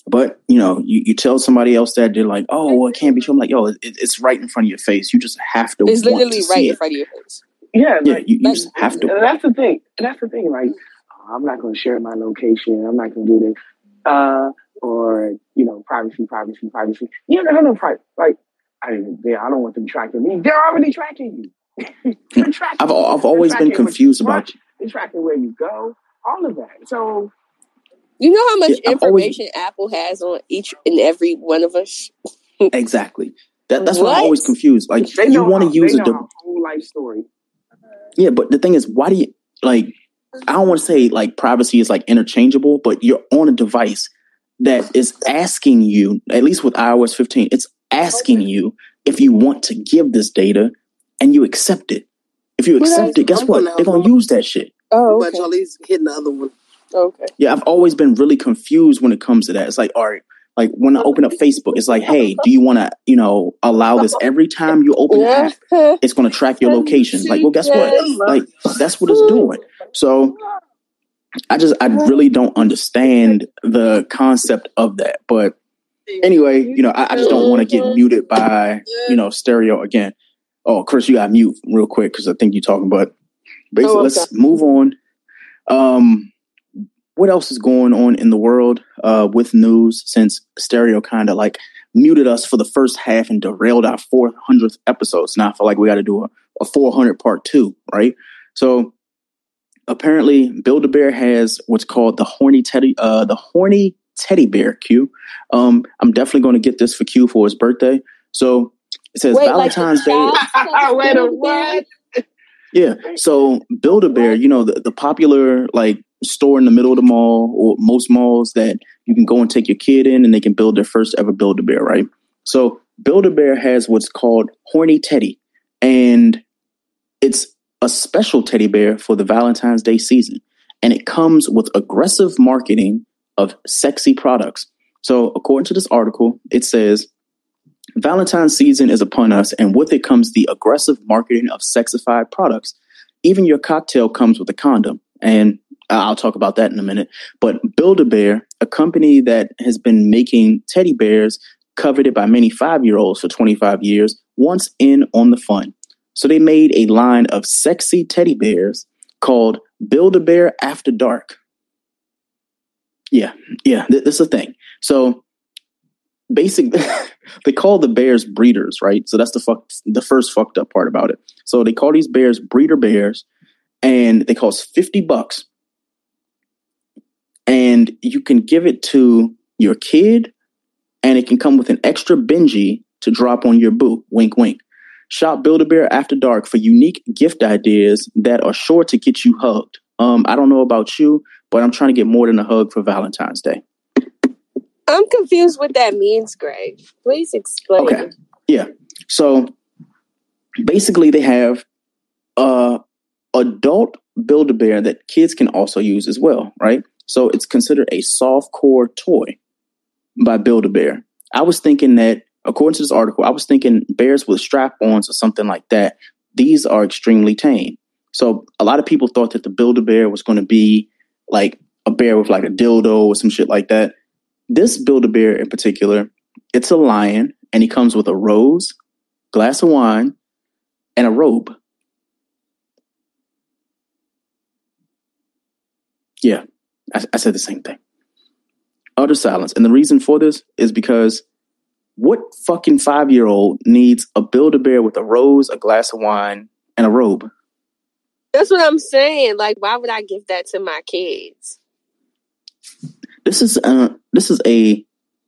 But you know, you, you tell somebody else that they're like, "Oh, well, it can't be true." I'm like, "Yo, it, it's right in front of your face. You just have to." It's literally right in front of your face. Yeah, yeah, you, you just have to. That's the thing. That's the thing. Like, oh, I'm not going to share my location. I'm not going to do this. Uh, or you know, privacy, privacy, privacy. You don't have no privacy. Like, I yeah, I don't want them tracking me. They're already tracking you. tracking I've I've always been confused about you. They're tracking where you go. All of that. So. You know how much yeah, information always, Apple has on each and every one of us. exactly. That, that's what? why I'm always confused. Like you want to use a, de- whole life story. Yeah, but the thing is, why do you like? I don't want to say like privacy is like interchangeable, but you're on a device that is asking you, at least with iOS 15, it's asking you if you want to give this data and you accept it. If you accept it, guess what? They're going to use that shit. Oh, okay. but hitting the other one. Okay. Yeah, I've always been really confused when it comes to that. It's like, all right, like when I open up Facebook, it's like, hey, do you want to, you know, allow this every time you open the app? It's going to track your location. Like, well, guess what? Like, that's what it's doing. So I just, I really don't understand the concept of that. But anyway, you know, I, I just don't want to get muted by, you know, stereo again. Oh, Chris, you got mute real quick because I think you're talking. But basically, oh, okay. let's move on. Um, what else is going on in the world uh, with news since stereo kind of like muted us for the first half and derailed our 400th episode. So now I feel like we got to do a, a 400 part two, right? So apparently, Build a Bear has what's called the horny teddy, uh, the horny teddy bear Q. Um, I'm definitely going to get this for Q for his birthday. So it says Wait, Valentine's like Day. Wait a what? Yeah. So Build a Bear, you know, the, the popular like store in the middle of the mall or most malls that you can go and take your kid in and they can build their first ever Build a Bear, right? So Build a Bear has what's called Horny Teddy, and it's a special teddy bear for the Valentine's Day season. And it comes with aggressive marketing of sexy products. So, according to this article, it says Valentine's season is upon us, and with it comes the aggressive marketing of sexified products. Even your cocktail comes with a condom. And Uh, I'll talk about that in a minute. But Build a Bear, a company that has been making teddy bears coveted by many five year olds for 25 years, wants in on the fun. So they made a line of sexy teddy bears called Build a Bear After Dark. Yeah, yeah, th- is a thing. So basic they call the bears breeders, right? So that's the fuck the first fucked up part about it. So they call these bears breeder bears and they cost 50 bucks. And you can give it to your kid and it can come with an extra Benji to drop on your boo. Wink wink. Shop Build a Bear After Dark for unique gift ideas that are sure to get you hugged. Um, I don't know about you, but I'm trying to get more than a hug for Valentine's Day. I'm confused what that means, Greg. Please explain. Okay. Yeah. So basically, they have a adult Build a Bear that kids can also use as well, right? So it's considered a soft core toy by Build a Bear. I was thinking that, according to this article, I was thinking bears with strap ons or something like that. These are extremely tame. So a lot of people thought that the Build a Bear was going to be like a bear with like a dildo or some shit like that. This Build a Bear in particular, it's a lion and he comes with a rose, glass of wine, and a robe. Yeah, I, I said the same thing. Utter silence. And the reason for this is because what fucking five year old needs a Build a Bear with a rose, a glass of wine, and a robe? That's what I'm saying. Like, why would I give that to my kids? This is uh, this is a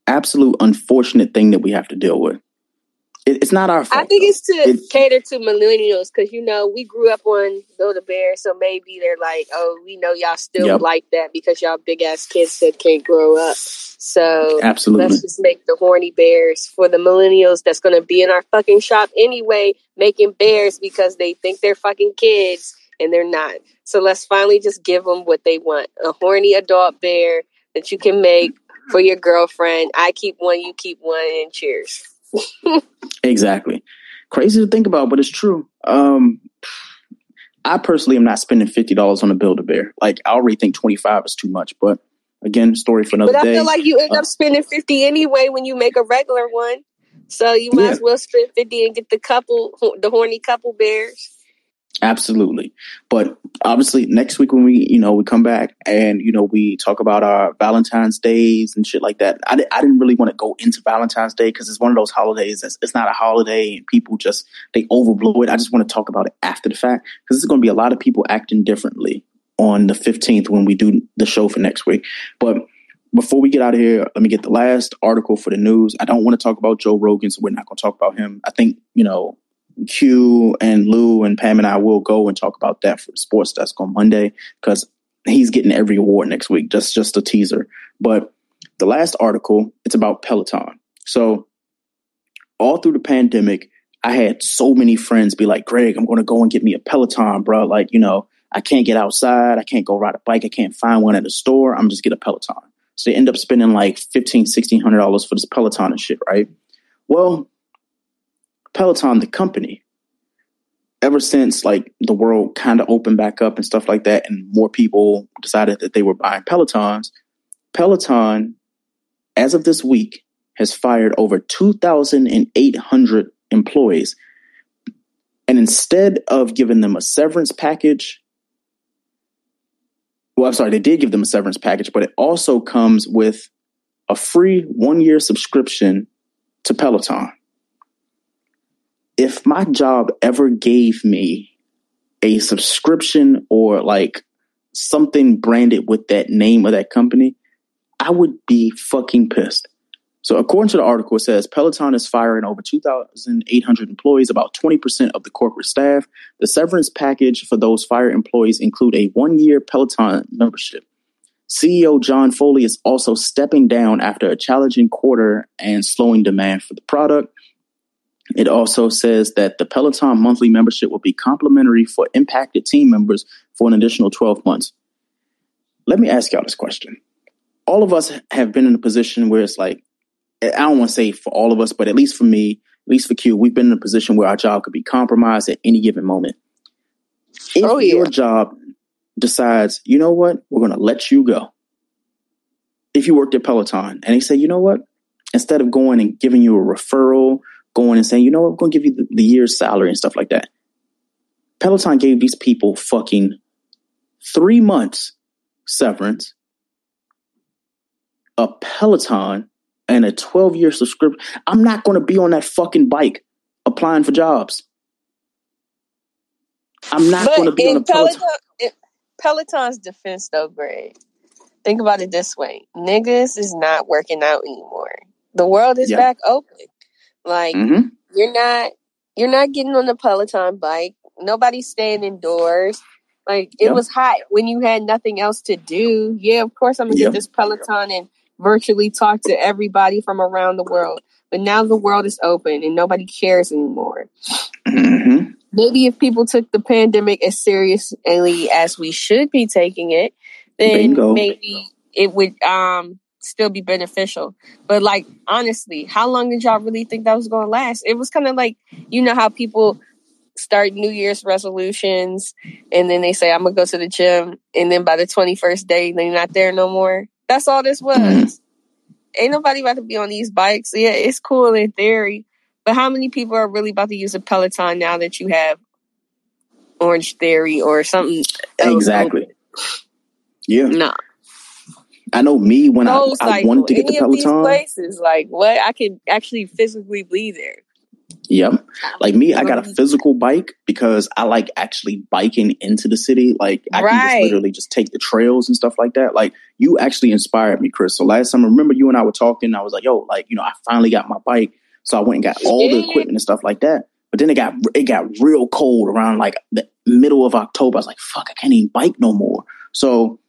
absolute unfortunate thing that we have to deal with. It, it's not our fault. I think it's to it, cater to millennials because you know we grew up on Build a Bear, so maybe they're like, "Oh, we know y'all still yep. like that because y'all big ass kids that can't grow up." So absolutely, let's just make the horny bears for the millennials that's going to be in our fucking shop anyway, making bears because they think they're fucking kids and they're not. So let's finally just give them what they want: a horny adult bear that you can make for your girlfriend. I keep one, you keep one, and cheers. Exactly. Crazy to think about, but it's true. Um, I personally am not spending fifty dollars on a Build a Bear. Like I already think twenty five is too much, but again, story for another day. But I feel like you end uh, up spending fifty anyway when you make a regular one. So you might yeah. as well spend fifty and get the couple, the horny couple bears. Absolutely. But obviously next week when we, you know, we come back and, you know, we talk about our Valentine's days and shit like that. I, I didn't really want to go into Valentine's Day because it's one of those holidays that's, it's not a holiday and people just, they overblow it. I just want to talk about it after the fact because there's going to be a lot of people acting differently on the 15th when we do the show for next week. But before we get out of here, let me get the last article for the news. I don't want to talk about Joe Rogan, so we're not going to talk about him. I think, you know, Q and Lou and Pam and I will go and talk about that for Sports Desk on Monday because he's getting every award next week. Just just a teaser. But the last article, it's about Peloton. So all through the pandemic, I had so many friends be like, Greg, I'm to go and get me a Peloton, bro. Like, you know, I can't get outside. I can't go ride a bike. I can't find one at the store. I'm just get a Peloton. So they end up spending like $1,500, $1,600 for this Peloton and shit, right? Well, Peloton, the company, ever since like the world kind of opened back up and stuff like that, and more people decided that they were buying Pelotons, Peloton, as of this week, has fired over 2,800 employees. And instead of giving them a severance package, well, I'm sorry, they did give them a severance package, but it also comes with a free one year subscription to Peloton if my job ever gave me a subscription or like something branded with that name of that company, I would be fucking pissed. So, according to the article, it says Peloton is firing over 2,800 employees, about 20% of the corporate staff. The severance package for those fired employees include a one-year Peloton membership. CEO John Foley is also stepping down after a challenging quarter and slowing demand for the product. It also says that the Peloton monthly membership will be complimentary for impacted team members for an additional 12 months. Let me ask y'all this question. All of us have been in a position where it's like, I don't want to say for all of us, but at least for me, at least for Q, we've been in a position where our job could be compromised at any given moment. If oh, yeah. your job decides, you know what, we're going to let you go. If you worked at Peloton and they say, you know what, instead of going and giving you a referral, going and saying, you know what, we're going to give you the, the year's salary and stuff like that. Peloton gave these people fucking three months severance, a Peloton, and a 12 year subscription. I'm not going to be on that fucking bike applying for jobs. I'm not going to be on a Peloton. Peloton Peloton's defense, though, Greg. Think about it this way: niggas is not working out anymore. The world is back open. Like mm-hmm. you're not you're not getting on the Peloton bike. Nobody's staying indoors. Like it yep. was hot when you had nothing else to do. Yeah, of course I'm gonna yep. get this Peloton and virtually talk to everybody from around the world. But now the world is open and nobody cares anymore. Mm-hmm. Maybe if people took the pandemic as seriously as we should be taking it, then Bingo. maybe it would um still be beneficial. But like honestly, how long did y'all really think that was going to last? It was kind of like you know how people start New Year's resolutions and then they say I'm gonna go to the gym, and then by the 21st day they're not there no more. That's all this was. Mm-hmm. Ain't nobody about to be on these bikes. Yeah, it's cool in theory, but how many people are really about to use a Peloton now that you have Orange Theory or something? Exactly. Yeah. No. I know me when I, I wanted to get Any the Peloton. places, like what I could actually physically be there. Yep. Like me, I got a um, physical bike because I like actually biking into the city. Like I right. can just literally just take the trails and stuff like that. Like you actually inspired me, Chris. So last time, I remember you and I were talking. I was like, "Yo, like you know, I finally got my bike." So I went and got all the equipment and stuff like that. But then it got it got real cold around like the middle of October. I was like, "Fuck, I can't even bike no more." So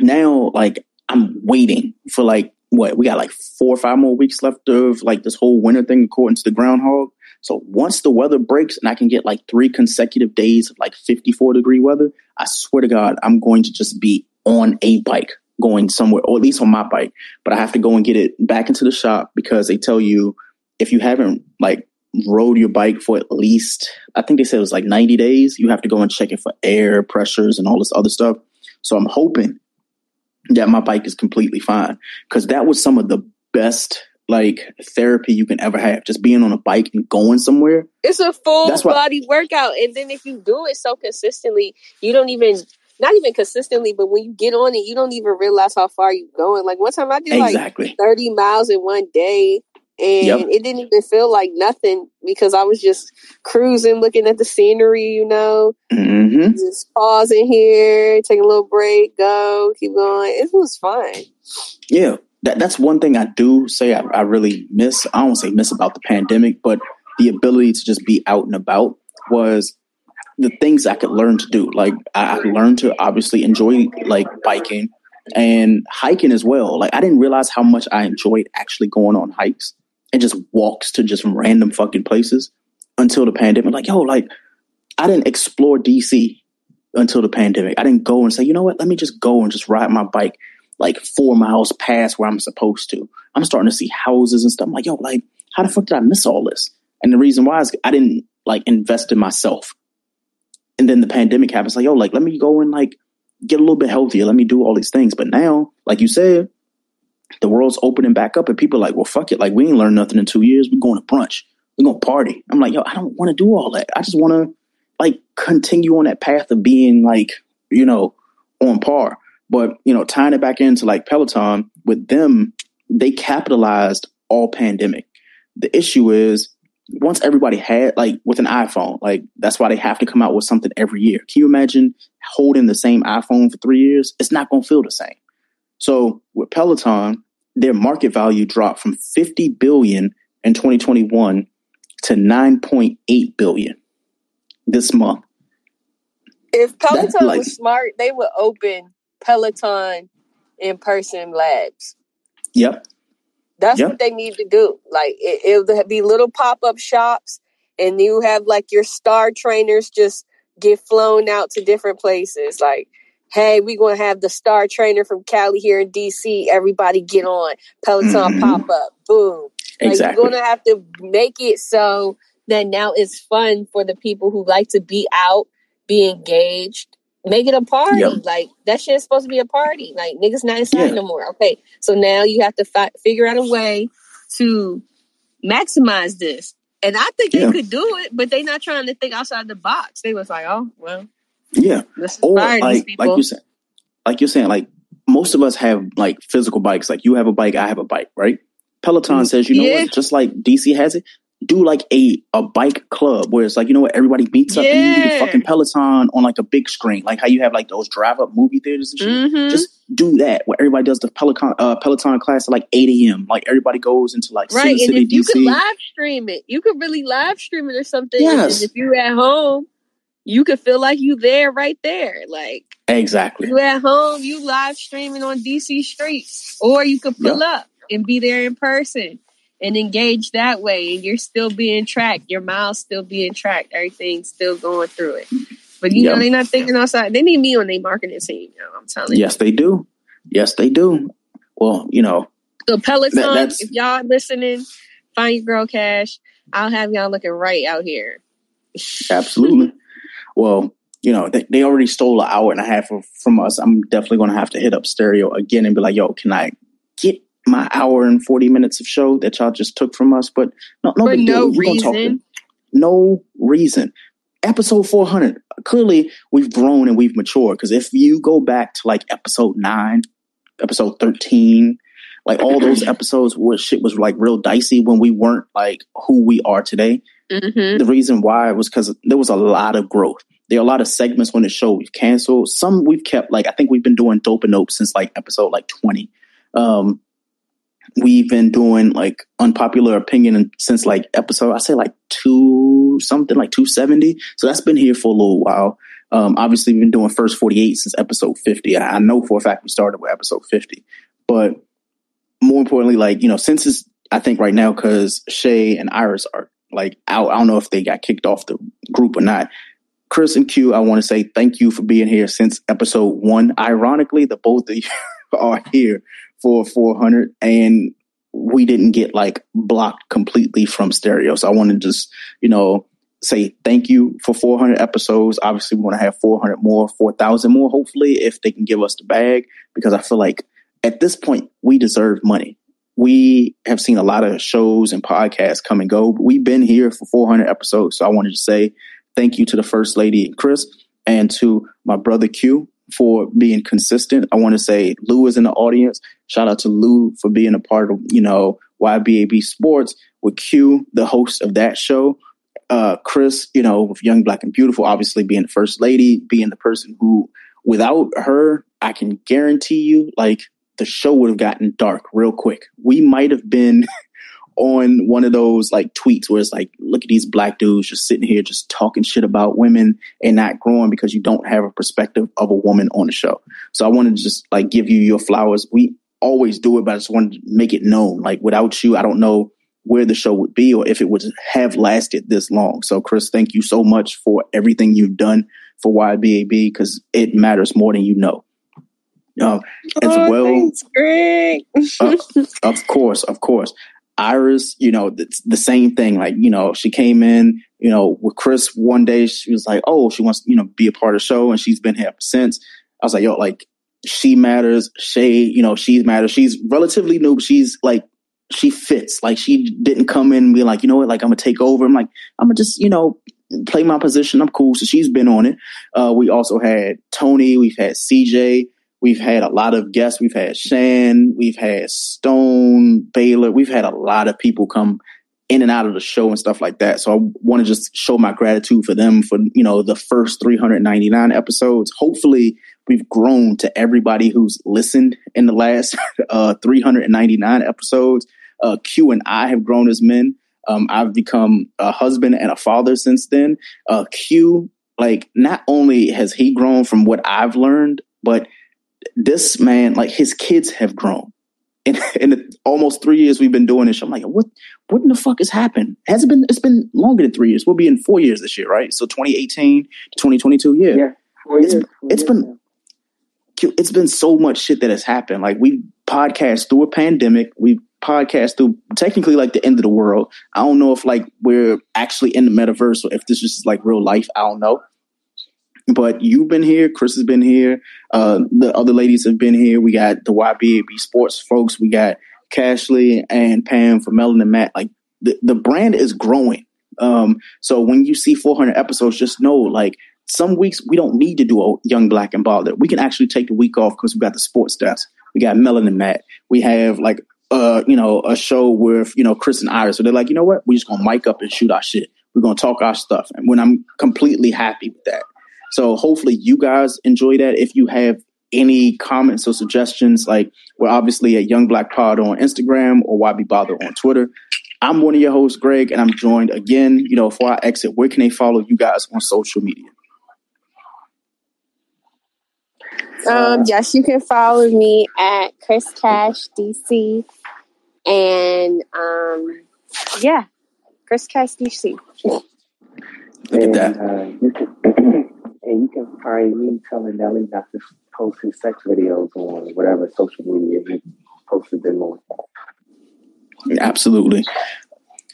now, like, I'm waiting for like what we got like four or five more weeks left of like this whole winter thing according to the groundhog. So once the weather breaks and I can get like three consecutive days of like 54 degree weather, I swear to God, I'm going to just be on a bike going somewhere, or at least on my bike. But I have to go and get it back into the shop because they tell you if you haven't like rode your bike for at least, I think they said it was like 90 days, you have to go and check it for air pressures and all this other stuff. So I'm hoping that my bike is completely fine. Because that was some of the best like therapy you can ever have just being on a bike and going somewhere. It's a full That's body workout and then if you do it so consistently you don't even not even consistently but when you get on it you don't even realize how far you're going. Like one time i did exactly. like 30 miles in one day and yep. it didn't even feel like nothing because I was just cruising, looking at the scenery, you know, mm-hmm. just pausing here, taking a little break, go, keep going. It was fun. Yeah, that, that's one thing I do say I, I really miss. I don't say miss about the pandemic, but the ability to just be out and about was the things I could learn to do. Like I, I learned to obviously enjoy like biking and hiking as well. Like I didn't realize how much I enjoyed actually going on hikes and just walks to just random fucking places until the pandemic. Like, yo, like I didn't explore DC until the pandemic. I didn't go and say, you know what, let me just go and just ride my bike like four miles past where I'm supposed to. I'm starting to see houses and stuff. I'm like, yo, like, how the fuck did I miss all this? And the reason why is I didn't like invest in myself. And then the pandemic happens, like, yo, like, let me go and like get a little bit healthier. Let me do all these things. But now, like you said, the world's opening back up and people are like, well, fuck it. Like, we ain't learned nothing in two years. We're going to brunch. We're going to party. I'm like, yo, I don't want to do all that. I just want to like continue on that path of being like, you know, on par. But, you know, tying it back into like Peloton with them, they capitalized all pandemic. The issue is once everybody had like with an iPhone, like that's why they have to come out with something every year. Can you imagine holding the same iPhone for three years? It's not going to feel the same. So with Peloton, their market value dropped from 50 billion in 2021 to 9.8 billion this month. If Peloton like, was smart, they would open Peloton in person labs. Yep. That's yep. what they need to do. Like it, will be little pop up shops, and you have like your star trainers just get flown out to different places. Like hey, we're going to have the star trainer from Cali here in DC. Everybody get on. Peloton mm-hmm. pop up. Boom. Exactly. Like, you're going to have to make it so that now it's fun for the people who like to be out, be engaged. Make it a party. Yep. Like, that shit's supposed to be a party. Like, niggas not inside yeah. no more. Okay. So now you have to fi- figure out a way to maximize this. And I think yeah. they could do it, but they not trying to think outside the box. They was like, oh, well, yeah. Or like, like you said, like you're saying, like most of us have like physical bikes. Like you have a bike, I have a bike, right? Peloton mm, says, you know yeah. what? Just like DC has it, do like a a bike club where it's like you know what everybody meets up yeah. and you do fucking Peloton on like a big screen, like how you have like those drive up movie theaters and shit. Mm-hmm. Just do that where everybody does the Peloton uh, Peloton class at like eight a.m. Like everybody goes into like right, City, and if you DC. could live stream it, you could really live stream it or something. Yes. And if you're at home, you could feel like you there right there. Like exactly. You at home, you live streaming on DC streets, or you could pull up and be there in person and engage that way. And you're still being tracked. Your miles still being tracked. Everything's still going through it. But you know, they're not thinking outside. They need me on their marketing team. You know, I'm telling yes, you. Yes, they do. Yes, they do. Well, you know. So Peloton, that, if y'all listening, find your girl cash. I'll have y'all looking right out here. Absolutely well, you know, they, they already stole an hour and a half of, from us. I'm definitely going to have to hit up stereo again and be like, yo, can I get my hour and 40 minutes of show that y'all just took from us? But no, no, For no reason. no reason. Episode 400. Clearly, we've grown and we've matured. Because if you go back to like episode nine, episode 13, like all those episodes where shit was like real dicey when we weren't like who we are today. Mm-hmm. The reason why was because there was a lot of growth. There are a lot of segments on the show we've canceled. Some we've kept. Like I think we've been doing dope and nope since like episode like twenty. Um, we've been doing like unpopular opinion since like episode I say like two something like two seventy. So that's been here for a little while. Um, obviously, we've been doing first forty eight since episode fifty. I, I know for a fact we started with episode fifty, but more importantly, like you know, since it's I think right now because Shay and Iris are like I, I don't know if they got kicked off the group or not. Chris and Q, I want to say thank you for being here since episode one. Ironically, the both of you are here for 400 and we didn't get like blocked completely from stereo. So I want to just, you know, say thank you for 400 episodes. Obviously, we want to have 400 more, 4,000 more, hopefully, if they can give us the bag, because I feel like at this point, we deserve money we have seen a lot of shows and podcasts come and go, but we've been here for 400 episodes. So I wanted to say thank you to the First Lady, Chris, and to my brother Q for being consistent. I want to say Lou is in the audience. Shout out to Lou for being a part of, you know, YBAB Sports with Q, the host of that show. Uh, Chris, you know, with Young, Black, and Beautiful, obviously being the First Lady, being the person who, without her, I can guarantee you, like, the show would have gotten dark real quick. We might have been on one of those like tweets where it's like, look at these black dudes just sitting here just talking shit about women and not growing because you don't have a perspective of a woman on the show. So I wanted to just like give you your flowers. We always do it, but I just wanted to make it known. Like without you, I don't know where the show would be or if it would have lasted this long. So Chris, thank you so much for everything you've done for YBAB because it matters more than you know. Uh, as oh, well, uh, of course, of course. Iris, you know, the, the same thing. Like, you know, she came in, you know, with Chris one day. She was like, "Oh, she wants, you know, be a part of the show," and she's been here since. I was like, "Yo, like, she matters. Shay, you know, she matters. She's relatively new, but she's like, she fits. Like, she didn't come in and be like, you know what, like, I'm gonna take over. I'm like, I'm gonna just, you know, play my position. I'm cool. So she's been on it. Uh, we also had Tony. We've had CJ. We've had a lot of guests. We've had Shan. We've had Stone, Baylor. We've had a lot of people come in and out of the show and stuff like that. So I want to just show my gratitude for them for, you know, the first 399 episodes. Hopefully we've grown to everybody who's listened in the last uh, 399 episodes. Uh, Q and I have grown as men. Um, I've become a husband and a father since then. Uh, Q, like, not only has he grown from what I've learned, but this man, like his kids have grown. In, in the almost three years we've been doing this, I'm like, what what in the fuck has happened? Has it been it's been longer than three years. We'll be in four years this year, right? So 2018 to 2022, yeah. Yeah. Four it's years, it's been it's been so much shit that has happened. Like we podcast through a pandemic. We podcast through technically like the end of the world. I don't know if like we're actually in the metaverse or if this is like real life. I don't know. But you've been here, Chris has been here, uh, the other ladies have been here. We got the YBAB sports folks, we got Cashley and Pam from Melon and Matt. Like the, the brand is growing. Um, so when you see 400 episodes, just know like some weeks we don't need to do a young black and bothered. We can actually take the week off because we got the sports desk. We got Melon and Matt. We have like uh, you know, a show with, you know, Chris and Iris. So they're like, you know what? We're just gonna mic up and shoot our shit. We're gonna talk our stuff. And when I'm completely happy with that. So hopefully you guys enjoy that. If you have any comments or suggestions, like we're obviously at Young Black Pod on Instagram or Why Be Bother on Twitter. I'm one of your hosts, Greg, and I'm joined again, you know, before I exit, where can they follow you guys on social media? Um, yes, you can follow me at Chris Cash DC, and um, yeah, Chris Cash DC. and, uh, you can, and you me telling Nelly not to post his sex videos on whatever social media he posted them on. Absolutely.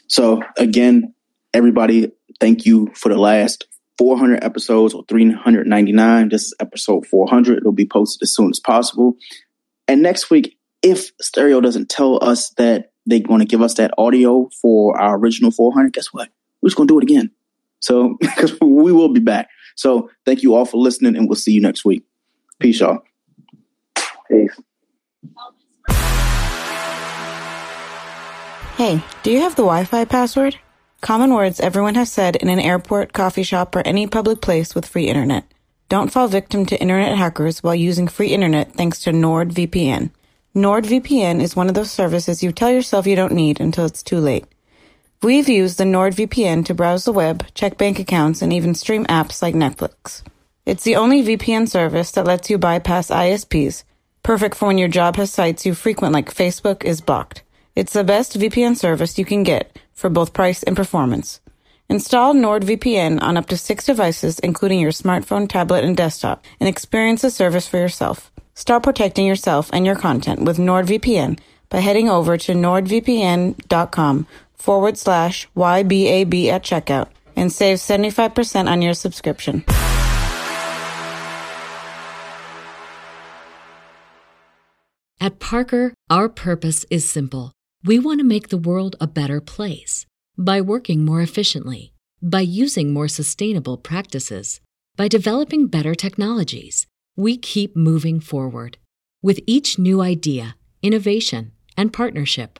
So again, everybody, thank you for the last 400 episodes or 399. This is episode 400. It'll be posted as soon as possible. And next week, if Stereo doesn't tell us that they're going to give us that audio for our original 400, guess what? We're just going to do it again. So, we will be back. So, thank you all for listening, and we'll see you next week. Peace, y'all. Peace. Hey, do you have the Wi Fi password? Common words everyone has said in an airport, coffee shop, or any public place with free internet. Don't fall victim to internet hackers while using free internet thanks to NordVPN. NordVPN is one of those services you tell yourself you don't need until it's too late. We've used the NordVPN to browse the web, check bank accounts, and even stream apps like Netflix. It's the only VPN service that lets you bypass ISPs, perfect for when your job has sites you frequent like Facebook is blocked. It's the best VPN service you can get for both price and performance. Install NordVPN on up to six devices, including your smartphone, tablet, and desktop, and experience the service for yourself. Start protecting yourself and your content with NordVPN by heading over to nordvpn.com forward slash YBAB at checkout and save 75% on your subscription. At Parker, our purpose is simple. We want to make the world a better place by working more efficiently, by using more sustainable practices, by developing better technologies. We keep moving forward. With each new idea, innovation, and partnership,